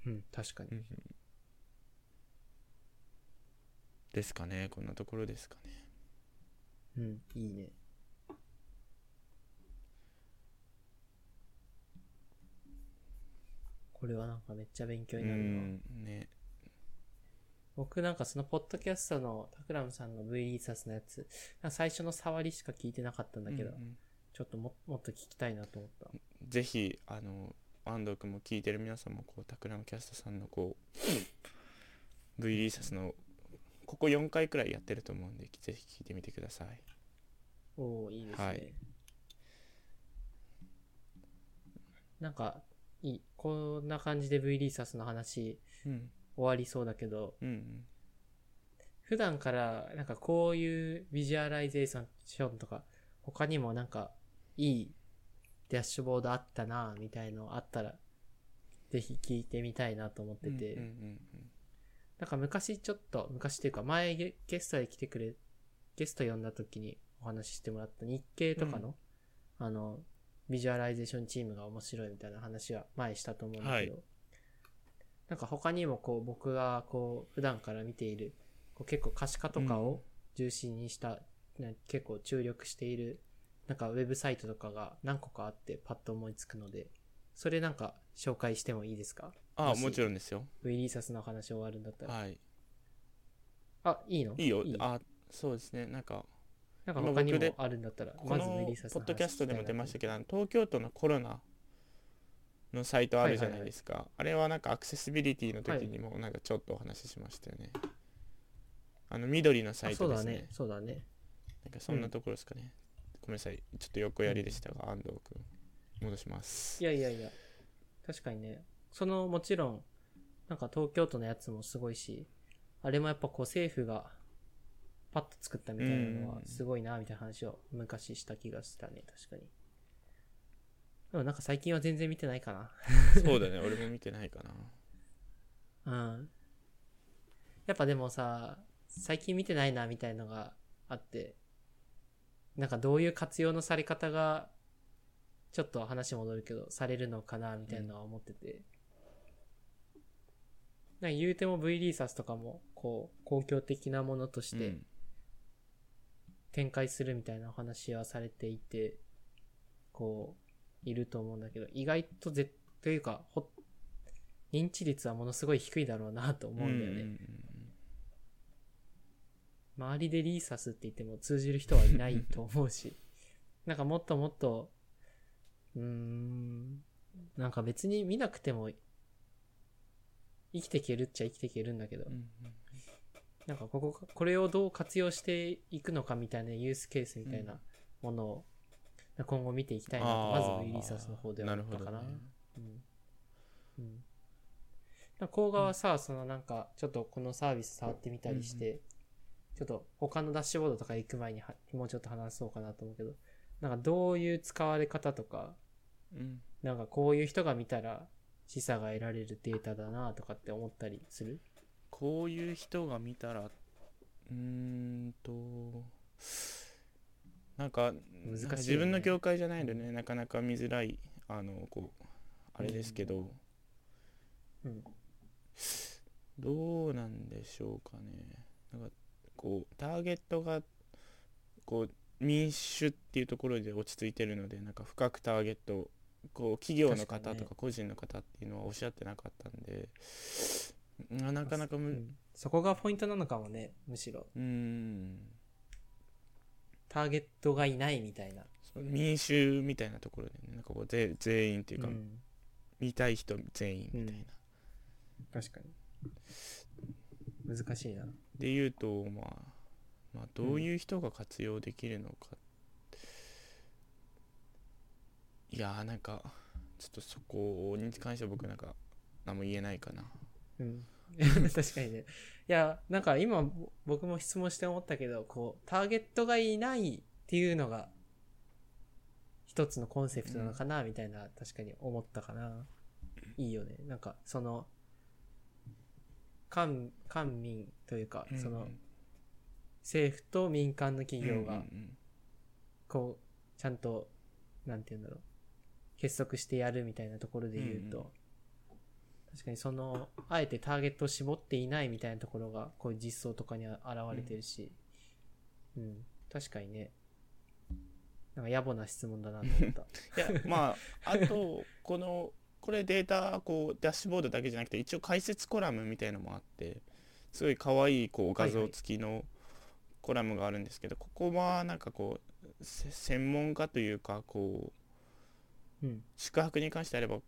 うん、確かに。ですかねこんなところですかね。うん、いいね。これはなんかめっちゃ勉強うになるな。んね僕なんかそのポッドキャストのタクラムさんの V リーサスのやつ、最初の触りしか聞いてなかったんだけど、うんうんちょっとももっと聞きたいなと思った。ぜひあの安藤君も聞いてる皆さんもこうタクラムキャストさんのこう V リーサスのここ4回くらいやってると思うんでぜひ聞いてみてくださいおおいいですね。はいなんか、いい。こんな感じで V リーサスの話うん。終わりそうだけど、うん普段からなんかこういうビジュアライゼーションとか、他にもなんかいいダッシュボードあったなみたいのあったら、ぜひ聞いてみたいなと思ってて、うんうんなんか昔ちょっと、昔っていうか前ゲゲストで来てくれ、ゲスト呼んだ時にお話ししてもらった日経とかの、あの、ビジュアライゼーションチームが面白いみたいな話は前したと思うんだけど、はなんか他にもこう僕がこう普段から見ている、こう結構可視化とかを重心にした、ね結構注力している、なんかウェブサイトとかが何個かあってパッと思いつくので、それなんか紹介してもいいですか？ああもちろんですよ ?V リーサスの話終わるんだったら。はい。あ、いいの？いいよ。あそうですね。なんかなんか他にも今僕であるんだったら、こまずのリーサスの話ポッドキャストでも出ましたけけどあの東京都のコロナのサイトあるじゃないですか、あれはなんかアクセシビリティの時にもなんかちょっとお話ししましたよね、あの緑のサイトですね。そうだね、そうだね。なんかそんなところですかね、ごめんなさい。ちょっと横やりでしたが、安藤君戻します。いやいやいや、確かにね、そのもちろん、なんか東京都のやつもすごいし、あれもやっぱこう政府がパッと作ったみたいなのはうんすごいなみたいな話を昔した気がしたね、確かに。でもなんか最近は全然見てないかな。そうだね俺も見てないかな うん。やっぱでもさ、最近見てないなみたいのがあって、なんかどういう活用のされ方が、ちょっと話戻るけど、されるのかなみたいなのは思ってて。なんか言うても V リーサスとかも、こう、公共的なものとしてうん展開するみたいなお話はされていて、こう、いると思うんだけど、意外とぜ、というか、ほ、認知率はものすごい低いだろうなと思うんだよね。うん。周りでリーサスって言っても通じる人はいないと思うし、なんかもっともっと、うーん、なんか別に見なくても生きていけるっちゃ生きていけるんだけど。う、んなんかここ、これをどう活用していくのかみたいなユースケースみたいなものを今後見ていきたいなと、まずあー V リーサスの方ではなるほど、思ったかな。ね、うん。うん。な甲賀はさ、そのなんか、ちょっとこのサービス触ってみたりして、ちょっと他のダッシュボードとか行く前にはもうちょっと話そうかなと思うけど、なんかどういう使われ方とか、うんなんかこういう人が見たら示唆が得られるデータだなとかって思ったりする？こういう人が見たらうーんとなんか難しいよね。自分の業界じゃないのでね。なかなか見づらいあのこうあれですけど、うん。どうなんでしょうかね。なんかこうターゲットがこう民主っていうところで落ち着いてるのでなんか深くターゲットこう企業の方とか個人の方っていうのはおっしゃってなかったんでななかなかむうんそこがポイントなのかもね、むしろ。うーんターゲットがいないみたいな。民衆みたいなところでねなんかこうぜ全員っていうか、うん。見たい人全員みたいな、確かに。難しいな。で言うと、まあ、まあどういう人が活用できるのか、いやーなんかちょっとそこに関しては僕なんか何も言えないかなうん。確かにね。いや、なんか今ぼ僕も質問して思ったけど、こう、ターゲットがいないっていうのが、一つのコンセプトなのかな、みたいな、確かに思ったかな。いいよね。なんか、その、官、官民というか、その、政府と民間の企業が、こう、ちゃんと、なんて言うんだろう、結束してやるみたいなところで言うと、確かにその、あえてターゲットを絞っていないみたいなところが、こういう実装とかに現れてるし、うん、確かにね、なんか野暮な質問だなと思った。いやまああとこのこれデータこうダッシュボードだけじゃなくて一応解説コラムみたいのもあってすごい可愛いこう画像付きのコラムがあるんですけど、ここはなんかこうせ専門家というかこううん。宿泊に関してあれば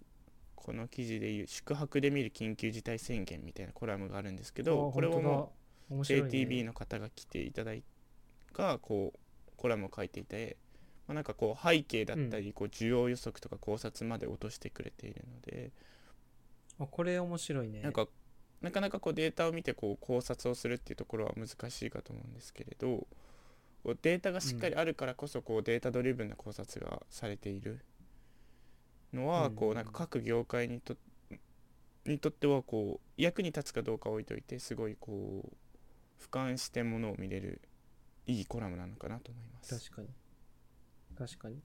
この記事でいう宿泊で見る緊急事態宣言みたいなコラムがあるんですけどあこれをもう JTB の方が来ていただいがこうコラムを書いていて、まあ、なんかこう背景だったりこう需要予測とか考察まで落としてくれているので、あこれ面白いね。なんかなかなかこうデータを見てこう考察をするっていうところは難しいかと思うんですけれどこうデータがしっかりあるからこそこうデータドリブンな考察がされているのはこううんなんか各業界にとにとってはこう役に立つかどうか置いといてすごいこう俯瞰してものを見れるいいコラムなのかなと思います。確かに。確かに。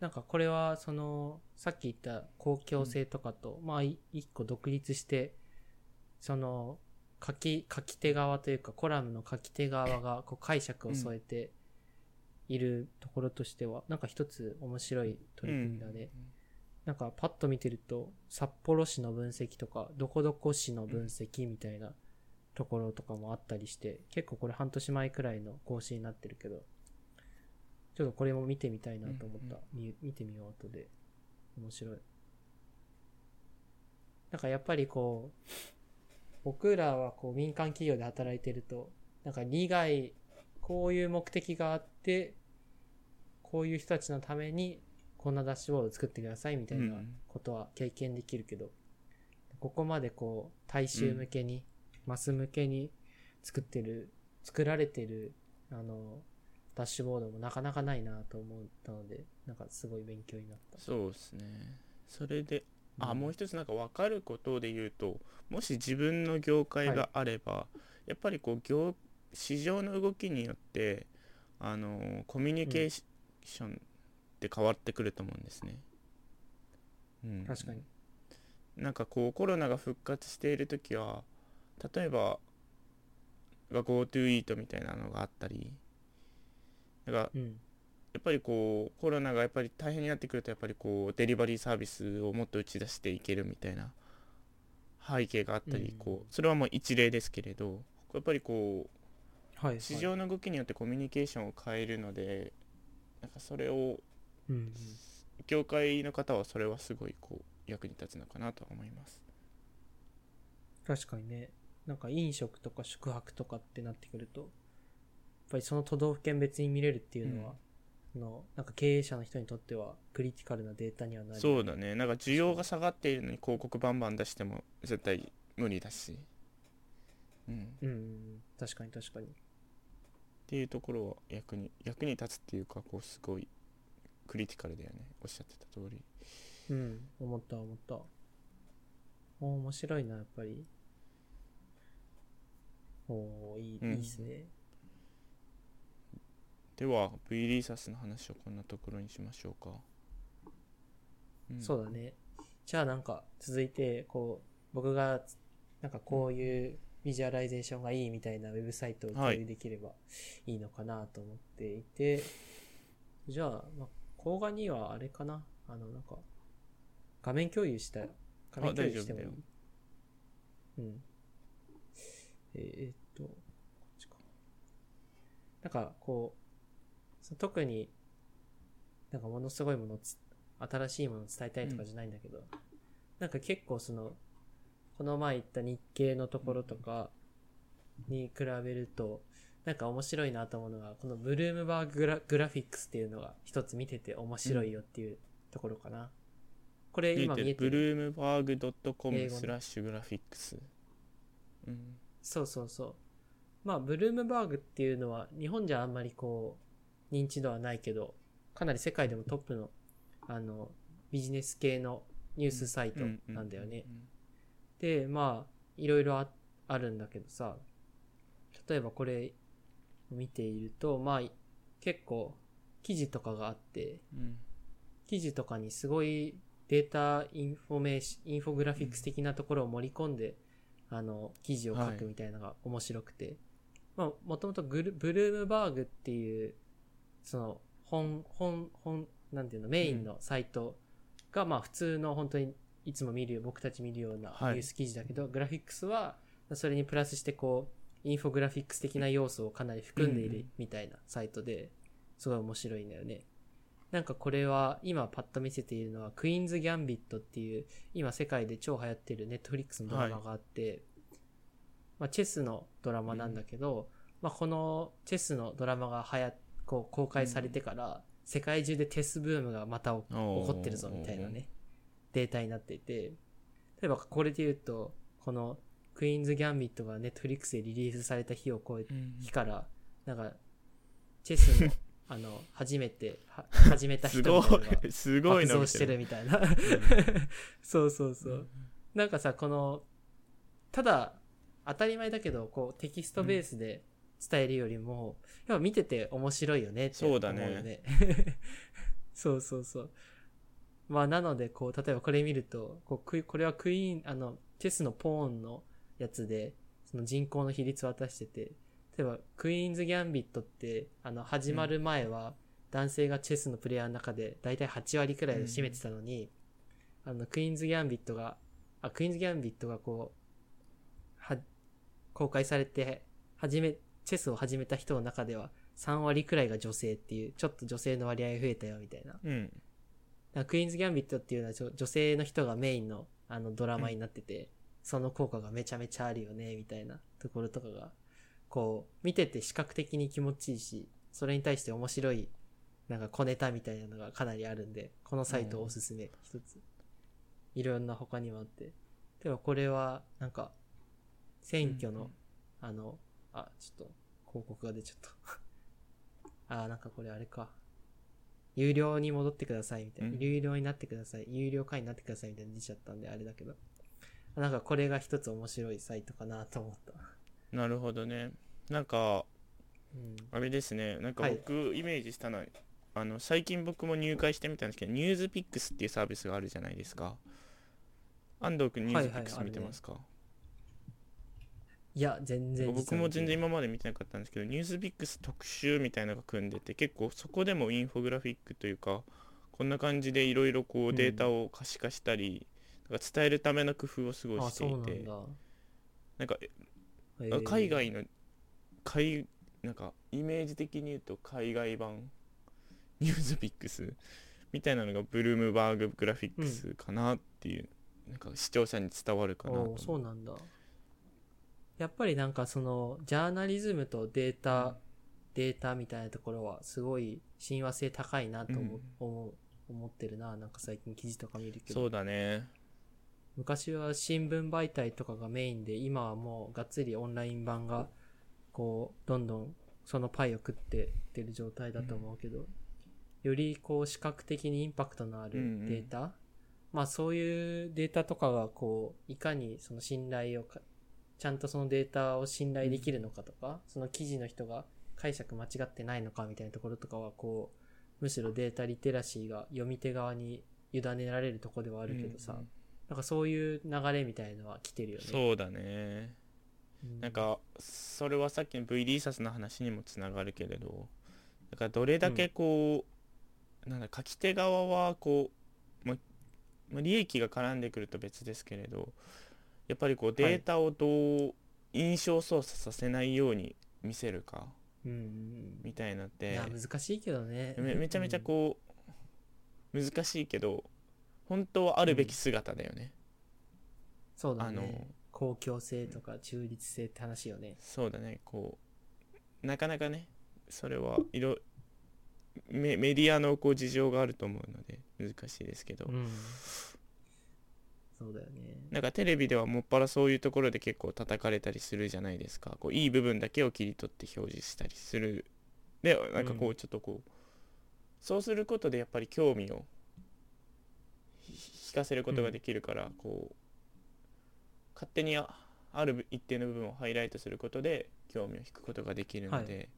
なんかこれは、その、さっき言った公共性とかと、まあ、い一個独立して、その、書き、書き手側というか、コラムの書き手側がこう解釈を添えているところとしては、なんか一つ面白い取り組みだね。なんかパッと見てると、札幌市の分析とか、どこどこ市の分析みたいなところとかもあったりして、結構これ半年前くらいの更新になってるけど、ちょっとこれも見てみたいなと思った。み見てみよう後で。面白い。なんかやっぱりこう、僕らはこう民間企業で働いてると、なんか利害、こういう目的があって、こういう人たちのためにこんなダッシュボードを作ってくださいみたいなうん。ことは経験できるけど、ここまでこう大衆向けに、マス向けに作ってる、作られてる、あの、ダッシュボードもなかなかないなと思ったので、なんかすごい勉強になった。そうですね。それであうん。もう一つなんか分かることで言うともし自分の業界があれば、やっぱりこう業市場の動きによってあのコミュニケーションって変わってくると思うんですね。うん、確かに。なんかこうコロナが復活している時は例えば GoTo イートみたいなのがあったりなんかうん。やっぱりこうコロナがやっぱり大変になってくるとやっぱりこうデリバリーサービスをもっと打ち出していけるみたいな背景があったり、うんこうそれはもう一例ですけれどやっぱりこはい、はい。う市場の動きによってコミュニケーションを変えるのでなんかそれをうんうん。業界の方はそれはすごいこう役に立つのかなとは思います。確かにね。なんか飲食とか宿泊とかってなってくると、やっぱりその都道府県別に見れるっていうのは、そのなんか経営者の人にとってはクリティカルなデータにはなる。そうだねなんか需要が下がっているのに広告バンバン出しても絶対無理だし、うん、うんうんうん。確かに確かに。っていうところは役に役に立つっていうかこうすごいクリティカルだよねおっしゃってた通りうん。思った思った。お面白いな、やっぱり。おーいい、うんいいっすね。では V リーサスの話をこんなところにしましょうか、うんそうだね。じゃあなんか続いて、こう、僕がなんかこういうビジュアライゼーションがいいみたいなウェブサイトを共有できればいいのかなと思っていて、じゃあ、まあ、動画にはあれかな？あの、なんか、画面共有した、画面共有してもいい？うん。えーっと、こっちか。なんか、こう、特に、なんかものすごいもの新しいものを伝えたいとかじゃないんだけど、なんか結構その、この前言った日経のところとかに比べると、なんか面白いなと思うのが、このブルームバーググラグラフィックスっていうのが一つ見てて面白いよっていうところかな。これ今見えてブる。ルームバーグ .com のスラッシュグラフィックスうんそうそうそう。まあ、ブルームバーグっていうのは、日本じゃあんまりこう、認知度はないけど、かなり世界でもトップの、あの、ビジネス系のニュースサイトなんだよね。で、まあ、いろいろああるんだけどさ、例えばこれ見ていると、まあ、結構記事とかがあって、うん。記事とかにすごいデータインフォメーシインフォグラフィックス的なところを盛り込んで、あの、記事を書はいくみたいなのが面白くて、まあ、もともとグルブルームバーグっていう、その、本、本、本、なんていうの、メインのサイトが、まあ普通の本当にいつも見るよ、僕たち見るようなはい。ニュース記事だけど、グラフィックスは、それにプラスしてこう、インフォグラフィックス的な要素をかなり含んでいるみたいなサイトで、すごい面白いんだよね。なんかこれは今パッと見せているのはクイーンズ・ギャンビットっていう今世界で超流行ってるネットフリックスのドラマがあって、まあチェスのドラマなんだけど、まあこのチェスのドラマが流行こう公開されてから世界中でチェスブームがまた起起こってるぞみたいなねデータになっていて。例えばこれで言うとこのクイーンズ・ギャンビットがネットフリックスでリリースされた日を超えうん日からなんかチェスのあの初めては 始めた人すごみたいなのがいすごいの爆増してる。みたいなそうそう。そうなんかさこのただ当たり前だけどこうテキストベースで伝えるよりも、やっぱ見てて面白いよねって思うよそうだね。ね そうそうそう。まあなのでこう例えばこれ見るとこうこれはクイーンあのチェスのポーンのやつでその人口の比率を渡してて例えばクイーンズ・ギャンビットってあの始まる前は男性がチェスのプレイヤーの中で大体8割くらいを占めてたのに、あのクイーンズ・ギャンビットがあクイーンズ・ギャンビットがこうは公開されて始めチェスを始めた人の中では3割くらいが女性っていうちょっと女性の割合が増えたよみたいな。うん。クイーンズ・ギャンビットっていうのは女性の人がメインのあのドラマになってて、その効果がめちゃめちゃあるよねみたいなところとかがこう見てて視覚的に気持ちいいしそれに対して面白いなんか小ネタみたいなのがかなりあるんでこのサイトおすすめ一つ。いろんな他にもあって。でもこれはなんか選挙の、あのあちょっと広告が出ちゃった。あなんかこれあれか。有料に戻ってくださいみたいな、うん。有料になってください。有料会員になってくださいみたいなの出ちゃったんであれだけどなんかこれが一つ面白いサイトかなと思った。なるほどね。なんかうん。あれですね。なんかはい。僕イメージしたのは、あの最近僕も入会してみたんですけどニュースピックスっていうサービスがあるじゃないですか。安藤君ニュースピックスはいはい見てますか、いや全然僕も全然今今まで見てなかったんですけどニュースピックス特集みたいなのが組んでて結構そこでもインフォグラフィックというかこんな感じでいろいろこううんデータを可視化したり、か伝えるための工夫をすごいあしていて。なんだ、なんかへー。海外の海なんかイメージ的に言うと海外版。ニュースピックスみたいなのがブルームバーググラフィックスかなっていう、なんか視聴者に伝わるかなとそうなんだ。やっぱりなんかそのジャーナリズムとデータ、データみたいなところはすごい親和性高いなと思,、う。ん。思ってるな。なんか最近記事とか見るけど。そうだね昔は新聞媒体とかがメインで今はもうがっつりオンライン版がこうどんどんそのパイを食ってってる状態だと思うけど、よりこう視覚的にインパクトのあるうんうん。データ、まあそういうデータとかがこういかにその信頼をかちゃんとそのデータを信頼できるのかとか、その記事の人が解釈間違ってないのかみたいなところとかはこうむしろデータリテラシーが読み手側に委ねられるところではあるけどさ、うんなんかそういう流れみたいのは来てるよね。そうだねうんなんかそれはさっきの V リーサスの話にもつながるけれどだからどれだけこう、なんだ書き手側はこう、まま利益が絡んでくると別ですけれどやっぱりこうデータをどう印象操作させないように見せるかうんうんみたいなっいてや難しいけどね。めめちゃめちゃこう、難しいけど本当はあるべき姿だよね、そうだあのね。公共性とか中立性って話よね。そうだねこうなかなかねそれはいろメメディアのこう事情があると思うので難しいですけど、うん。そうだよね。なんかテレビではもっぱらそういうところで結構叩かれたりするじゃないですかこういい部分だけを切り取って表示したりするでなんかこううちょっとこう、そうすることでやっぱり興味をひ引かせることができるから、こう勝手にあある一定の部分をハイライトすることで興味を引くことができるので、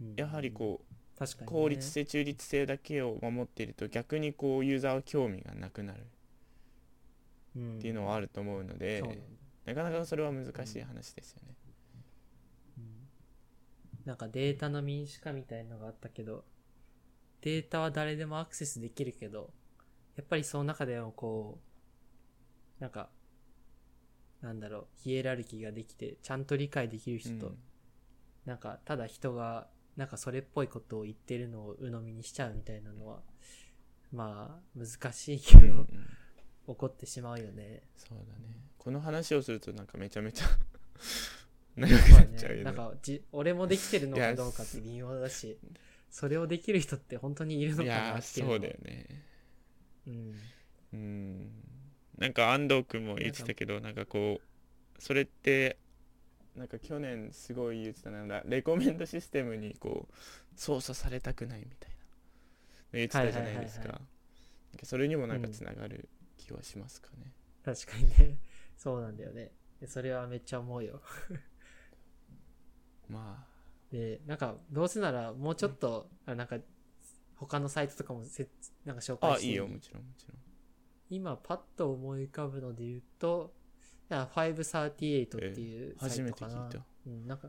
うん。やはりこう確かに、ね、効率性中立性だけを守っていると逆にこうユーザーは興味がなくなる。っっていうのはあると思うので、そうなんだ。なかなかそれは難しい話ですよね。うん。なんかデータの民主化みたいのがあったけど、データは誰でもアクセスできるけど、やっぱりその中でもこう、なんか、なんだろう、ヒエラルキーができて、ちゃんと理解できる人と、うん。なんか、ただ人が、なんかそれっぽいことを言ってるのを鵜呑みにしちゃうみたいなのは、まあ、難しいけど、うんうん。起こってしまうよね。そうだね。この話をするとなんかめちゃめちゃ 長くまあなっちゃうよね。ね、なんかじ、俺もできてるのかどうかって微妙だし、それをできる人って本当にいるのいかなっていうのそうだよねうん。うんなんか安藤君も言ってたけどなんかこうそれってなんか去年すごい言ってたなんだレコメンドシステムにこう操作されたくないみたいな言ってたじゃないですかそれにもなんかつながる気はしますかね、確かにね。そうなんだよね。でそれはめっちゃ思うよ。まで、なんか、どうせならもうちょっと、あなんか、他のサイトとかもせなんか紹ああ介していいよもちろんもちろん今パッと思い浮かぶので言うと、いや538っていうサ初めイトかな。て聞いたうん、なんか、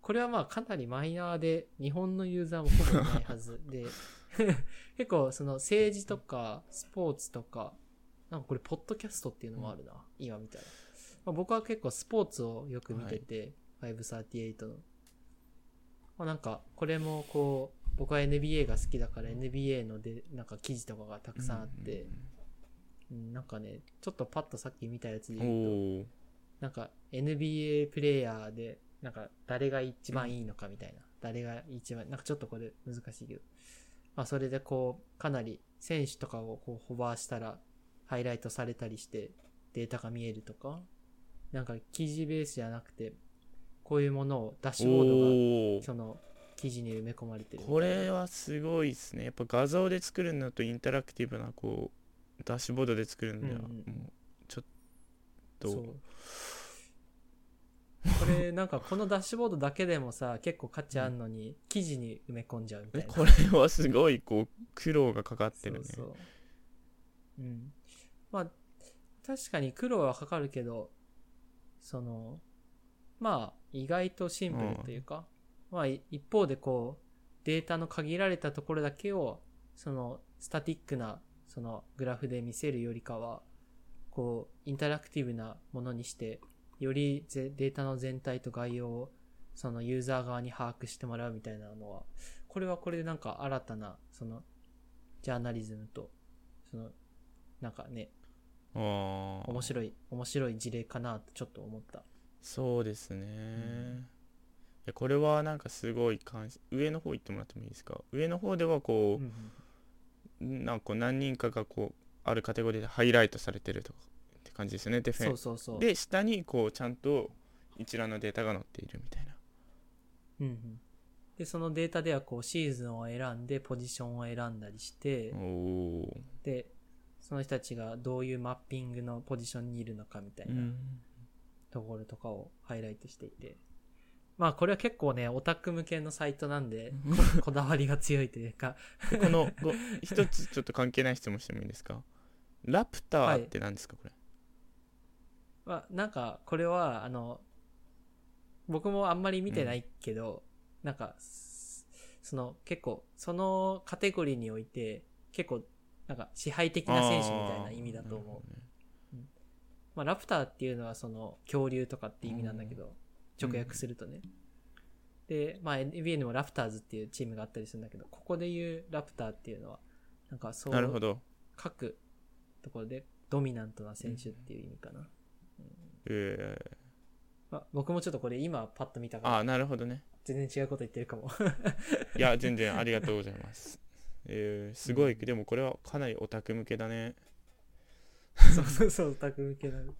これはまあかなりマイナーで、日本のユーザーもほぼいないはずで、結構その政治とかスポーツとか、なんかこれポッドキャストっていうのもあるな、今みたいな。まあ、僕は結構スポーツをよく見てて、538の。まあ、なんか、これもこう、僕は NBA が好きだから NBA ので、なんか記事とかがたくさんあって、うんなんかね、ちょっとパッとさっき見たやつでうん言うと、なんか NBA プレイヤーで、なんか誰が一番いいのかみたいな。誰が一番、なんかちょっとこれ難しいけど。まあそれでこう、かなり選手とかをこうホバーしたら、ハイライトされたりしてデータが見えるとか、なんか記事ベースじゃなくて、こういうものをダッシュボードがその記事に埋め込まれてる。これはすごいですねやっぱ画像で作るのとインタラクティブなこうダッシュボードで作るのではもうんうんうちょっと。これなんかこのダッシュボードだけでもさ結構価値あんのに記事に埋め込んじゃうみたいな。えこれはすごいこう苦労がかかってるねそうそう。うん。まあ、確かに苦労はかかるけど、その、まあ、意外とシンプルというか、まあ、い一方でこう、データの限られたところだけを、その、スタティックな、その、グラフで見せるよりかは、こう、インタラクティブなものにして、よりぜデータの全体と概要を、そのユーザー側に把握してもらうみたいなのは、これはこれでなんか新たな、その、ジャーナリズムと、その、なんかね、面白い、面白い事例かなとちょっと思った。そうですね、いやこれはなんかすごい関心上の方行ってもらってもいいですか？上の方ではこう、なんかこう何人かがこうあるカテゴリーでハイライトされてるとかって感じですよねデフェン。で下にこうちゃんと一覧のデータが載っているみたいな。うんうん、で、そのデータではこうシーズンを選んで、ポジションを選んだりして、で、その人たちがどういうマッピングのポジションにいるのかみたいなうん。ところとかをハイライトしていて。まあこれは結構ね、オタク向けのサイトなんで、ここだわりが強いというか、このご一つちょっと関係ない質問してもいいですか？ラプターって何ですかこれ？まあなんかこれは、あの、僕もあんまり見てないけど、なんか、すその結構、そのカテゴリーにおいて、結構、なんか支配的な選手みたいな意味だと思う。うまあ、ラプターっていうのはその恐竜とかって意味なんだけど、直訳するとね。で、まあ NBA にもラプターズっていうチームがあったりするんだけど、ここで言うラプターっていうのは、なんかそう、なるほど各ところでドミナントな選手っていう意味かな。えまあ、僕もちょっとこれ今パッと見たー、から、あなるほどね全然違うこと言ってるかも。いや全然ありがとうございますえー、すごい、うんでもこれはかなりオタク向けだね そうそうそう、オタク向けなの。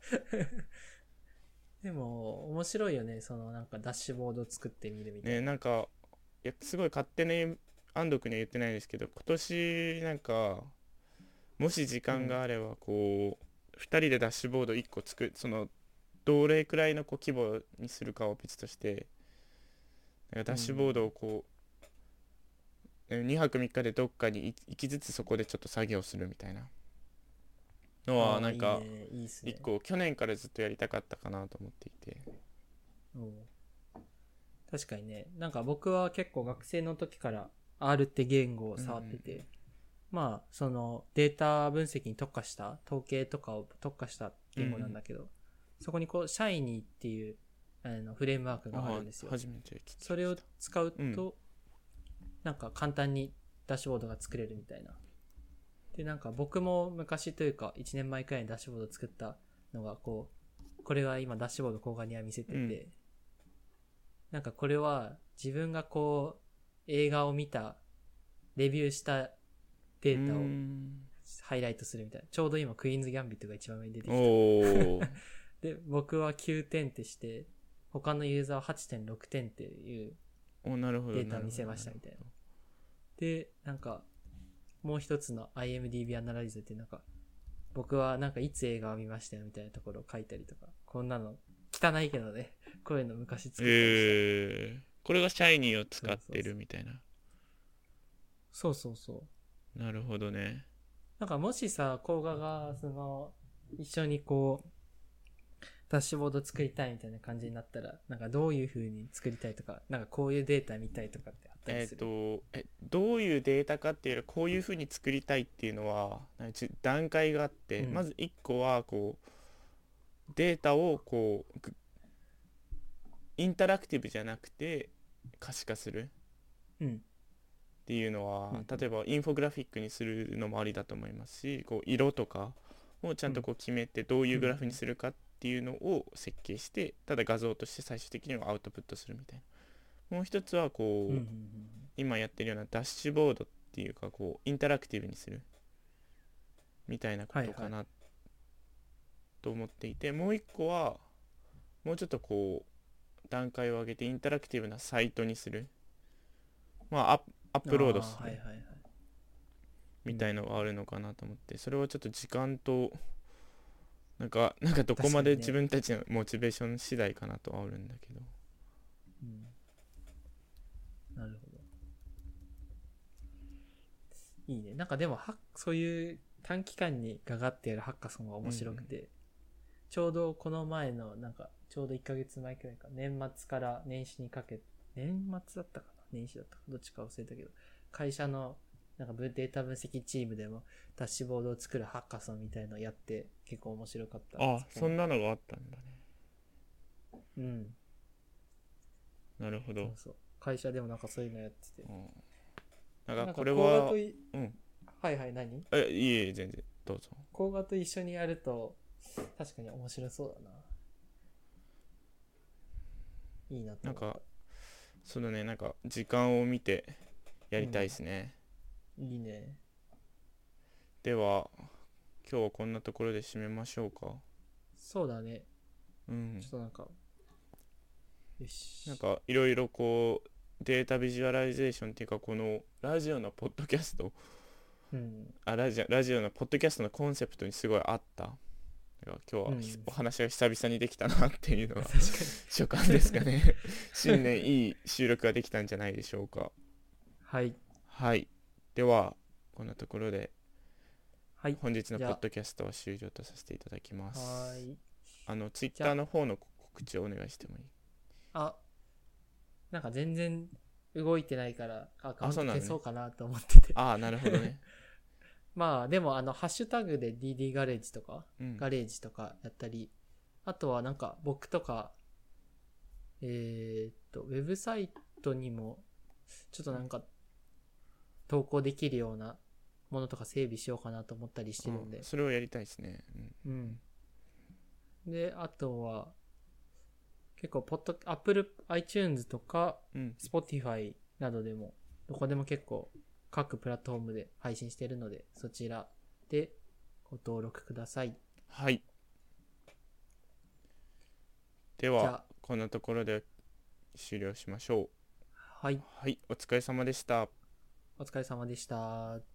でも、面白いよね。そのなんかダッシュボード作ってみるみたいな。ねなんかいやすごい勝手に安藤君には言ってないですけど今年なんかもし時間があればこう、2人でダッシュボード1個作るそのどれくらいのこう規模にするかを別としてなんかダッシュボードをこう、2泊3日でどっかに行きつつそこでちょっと作業するみたいなのはなんかいいね、いいっすね1。個去年からずっとやりたかったかなと思っていてうん確かにね、なんか僕は結構学生の時から R って言語を触ってて、まあ、そのデータ分析に特化した、統計とかを特化した言語なんだけど、そこにこう、シャイニーっていうあのフレームワークがあるんですよ。それを使うと、うんなんか簡単にダッシュボードが作れるみたいな。で、なんか僕も昔というか1年前くらいにダッシュボードを作ったのが、こう、これは今ダッシュボード交換には見せてて、うんなんかこれは自分がこう、映画を見た、レビューしたデータうをんハイライトするみたいな。ちょうど今クイーンズ・ギャンビットが一番上に出てきた。おー で、僕は9点ってして、他のユーザーは8.6点っていうおなるほどデータを見せましたみたいな。で、なんか、もう一つの IMDB アナライズってなんか、僕はなんかいつ映画を見ましたよみたいなところを書いたりとか、こんなの汚いけどね、こういうの昔作ったりした。えー、これがシャイニーを使ってるみたいなそうそうそう。なるほどねなんかもしさ、甲賀が、その、一緒にこう、ダッシュボード作りたいみたいな感じになったら、なんかどういう風に作りたいとか、なんかこういうデータ見たいとかってえっ、りする。とえどういうデータかっていうよりこういうふうに作りたいっていうのは段階があって、うん。まず1個はこうデータをこうぐインタラクティブじゃなくて可視化する。うん。っていうのは、うん例えばインフォグラフィックにするのもありだと思いますしこう色とかをちゃんとこう決めてどういうグラフにするかっていうのを設計してただ画像として最終的にはアウトプットするみたいなもう一つはこう、今やってるようなダッシュボードっていうかこうインタラクティブにする。みたいなことかな。と思っていて、もう一個はもうちょっとこう段階を上げてインタラクティブなサイトにする。まあアップロードする。みたいのがあるのかなと思って。それはちょっと時間となんかなんかどこまで自分たちのモチベーション次第かなとはあるんだけど。うんなるほど。いいね。なんかでもは、そういう短期間にガガってやるハッカソンが面白くて、ちょうどこの前の、なんか、ちょうど1ヶ月前くらいか、年末から年始にかけ、年末だったかな？年始だったかどっちか忘れたけど、会社の、なんか分データ分析チームでもダッシュボードを作るハッカソンみたいのをやって結構面白かった。あそんなのがあったんだねうん。なるほどそうそう。会社でもなんかそういうのやってて。うん。なんかかこれはうん。はいはい何？えいえいえ全然。どうぞ。工画と一緒にやると確かに面白そうだな。いいなとなんかそうだねなんか時間を見てやりたいですね、いいね。では今日はこんなところで締めましょうか。そうだね。うん。ちょっとなんかよし。なんかいろいろこうデータビジュアライゼーションっていうかこのラジオのポッドキャスト。うん。あラジオラジオのポッドキャストのコンセプトにすごい合った。今日はお話が久々にできたなっていうのが 確かに。所感ですかね。新年いい収録ができたんじゃないでしょうか。はい。はい。ではこんなところではい。本日のポッドキャストは終了とさせていただきます。はーい。あのツイッターの方の告知をお願いしてもいい？あなんか全然動いてないからアカウント消そうかなと思ってて。ああなるほどね。まあでもあのハッシュタグで DD ガレージとかうん。ガレージとかやったり、あとはなんか僕とか、えーっと、ウェブサイトにも、ちょっとなんか、投稿できるようなものとか整備しようかなと思ったりしてるんで。うん、それをやりたいですね、うん。うん。で、あとは、結構、ポッド、Apple、iTunes とか、うん、Spotify などでも、どこでも結構、各プラットフォームで配信してるので、そちらでご登録ください。はいではあこんなところで終了しましょうはい。はいお疲れ様でしたお疲れ様でした。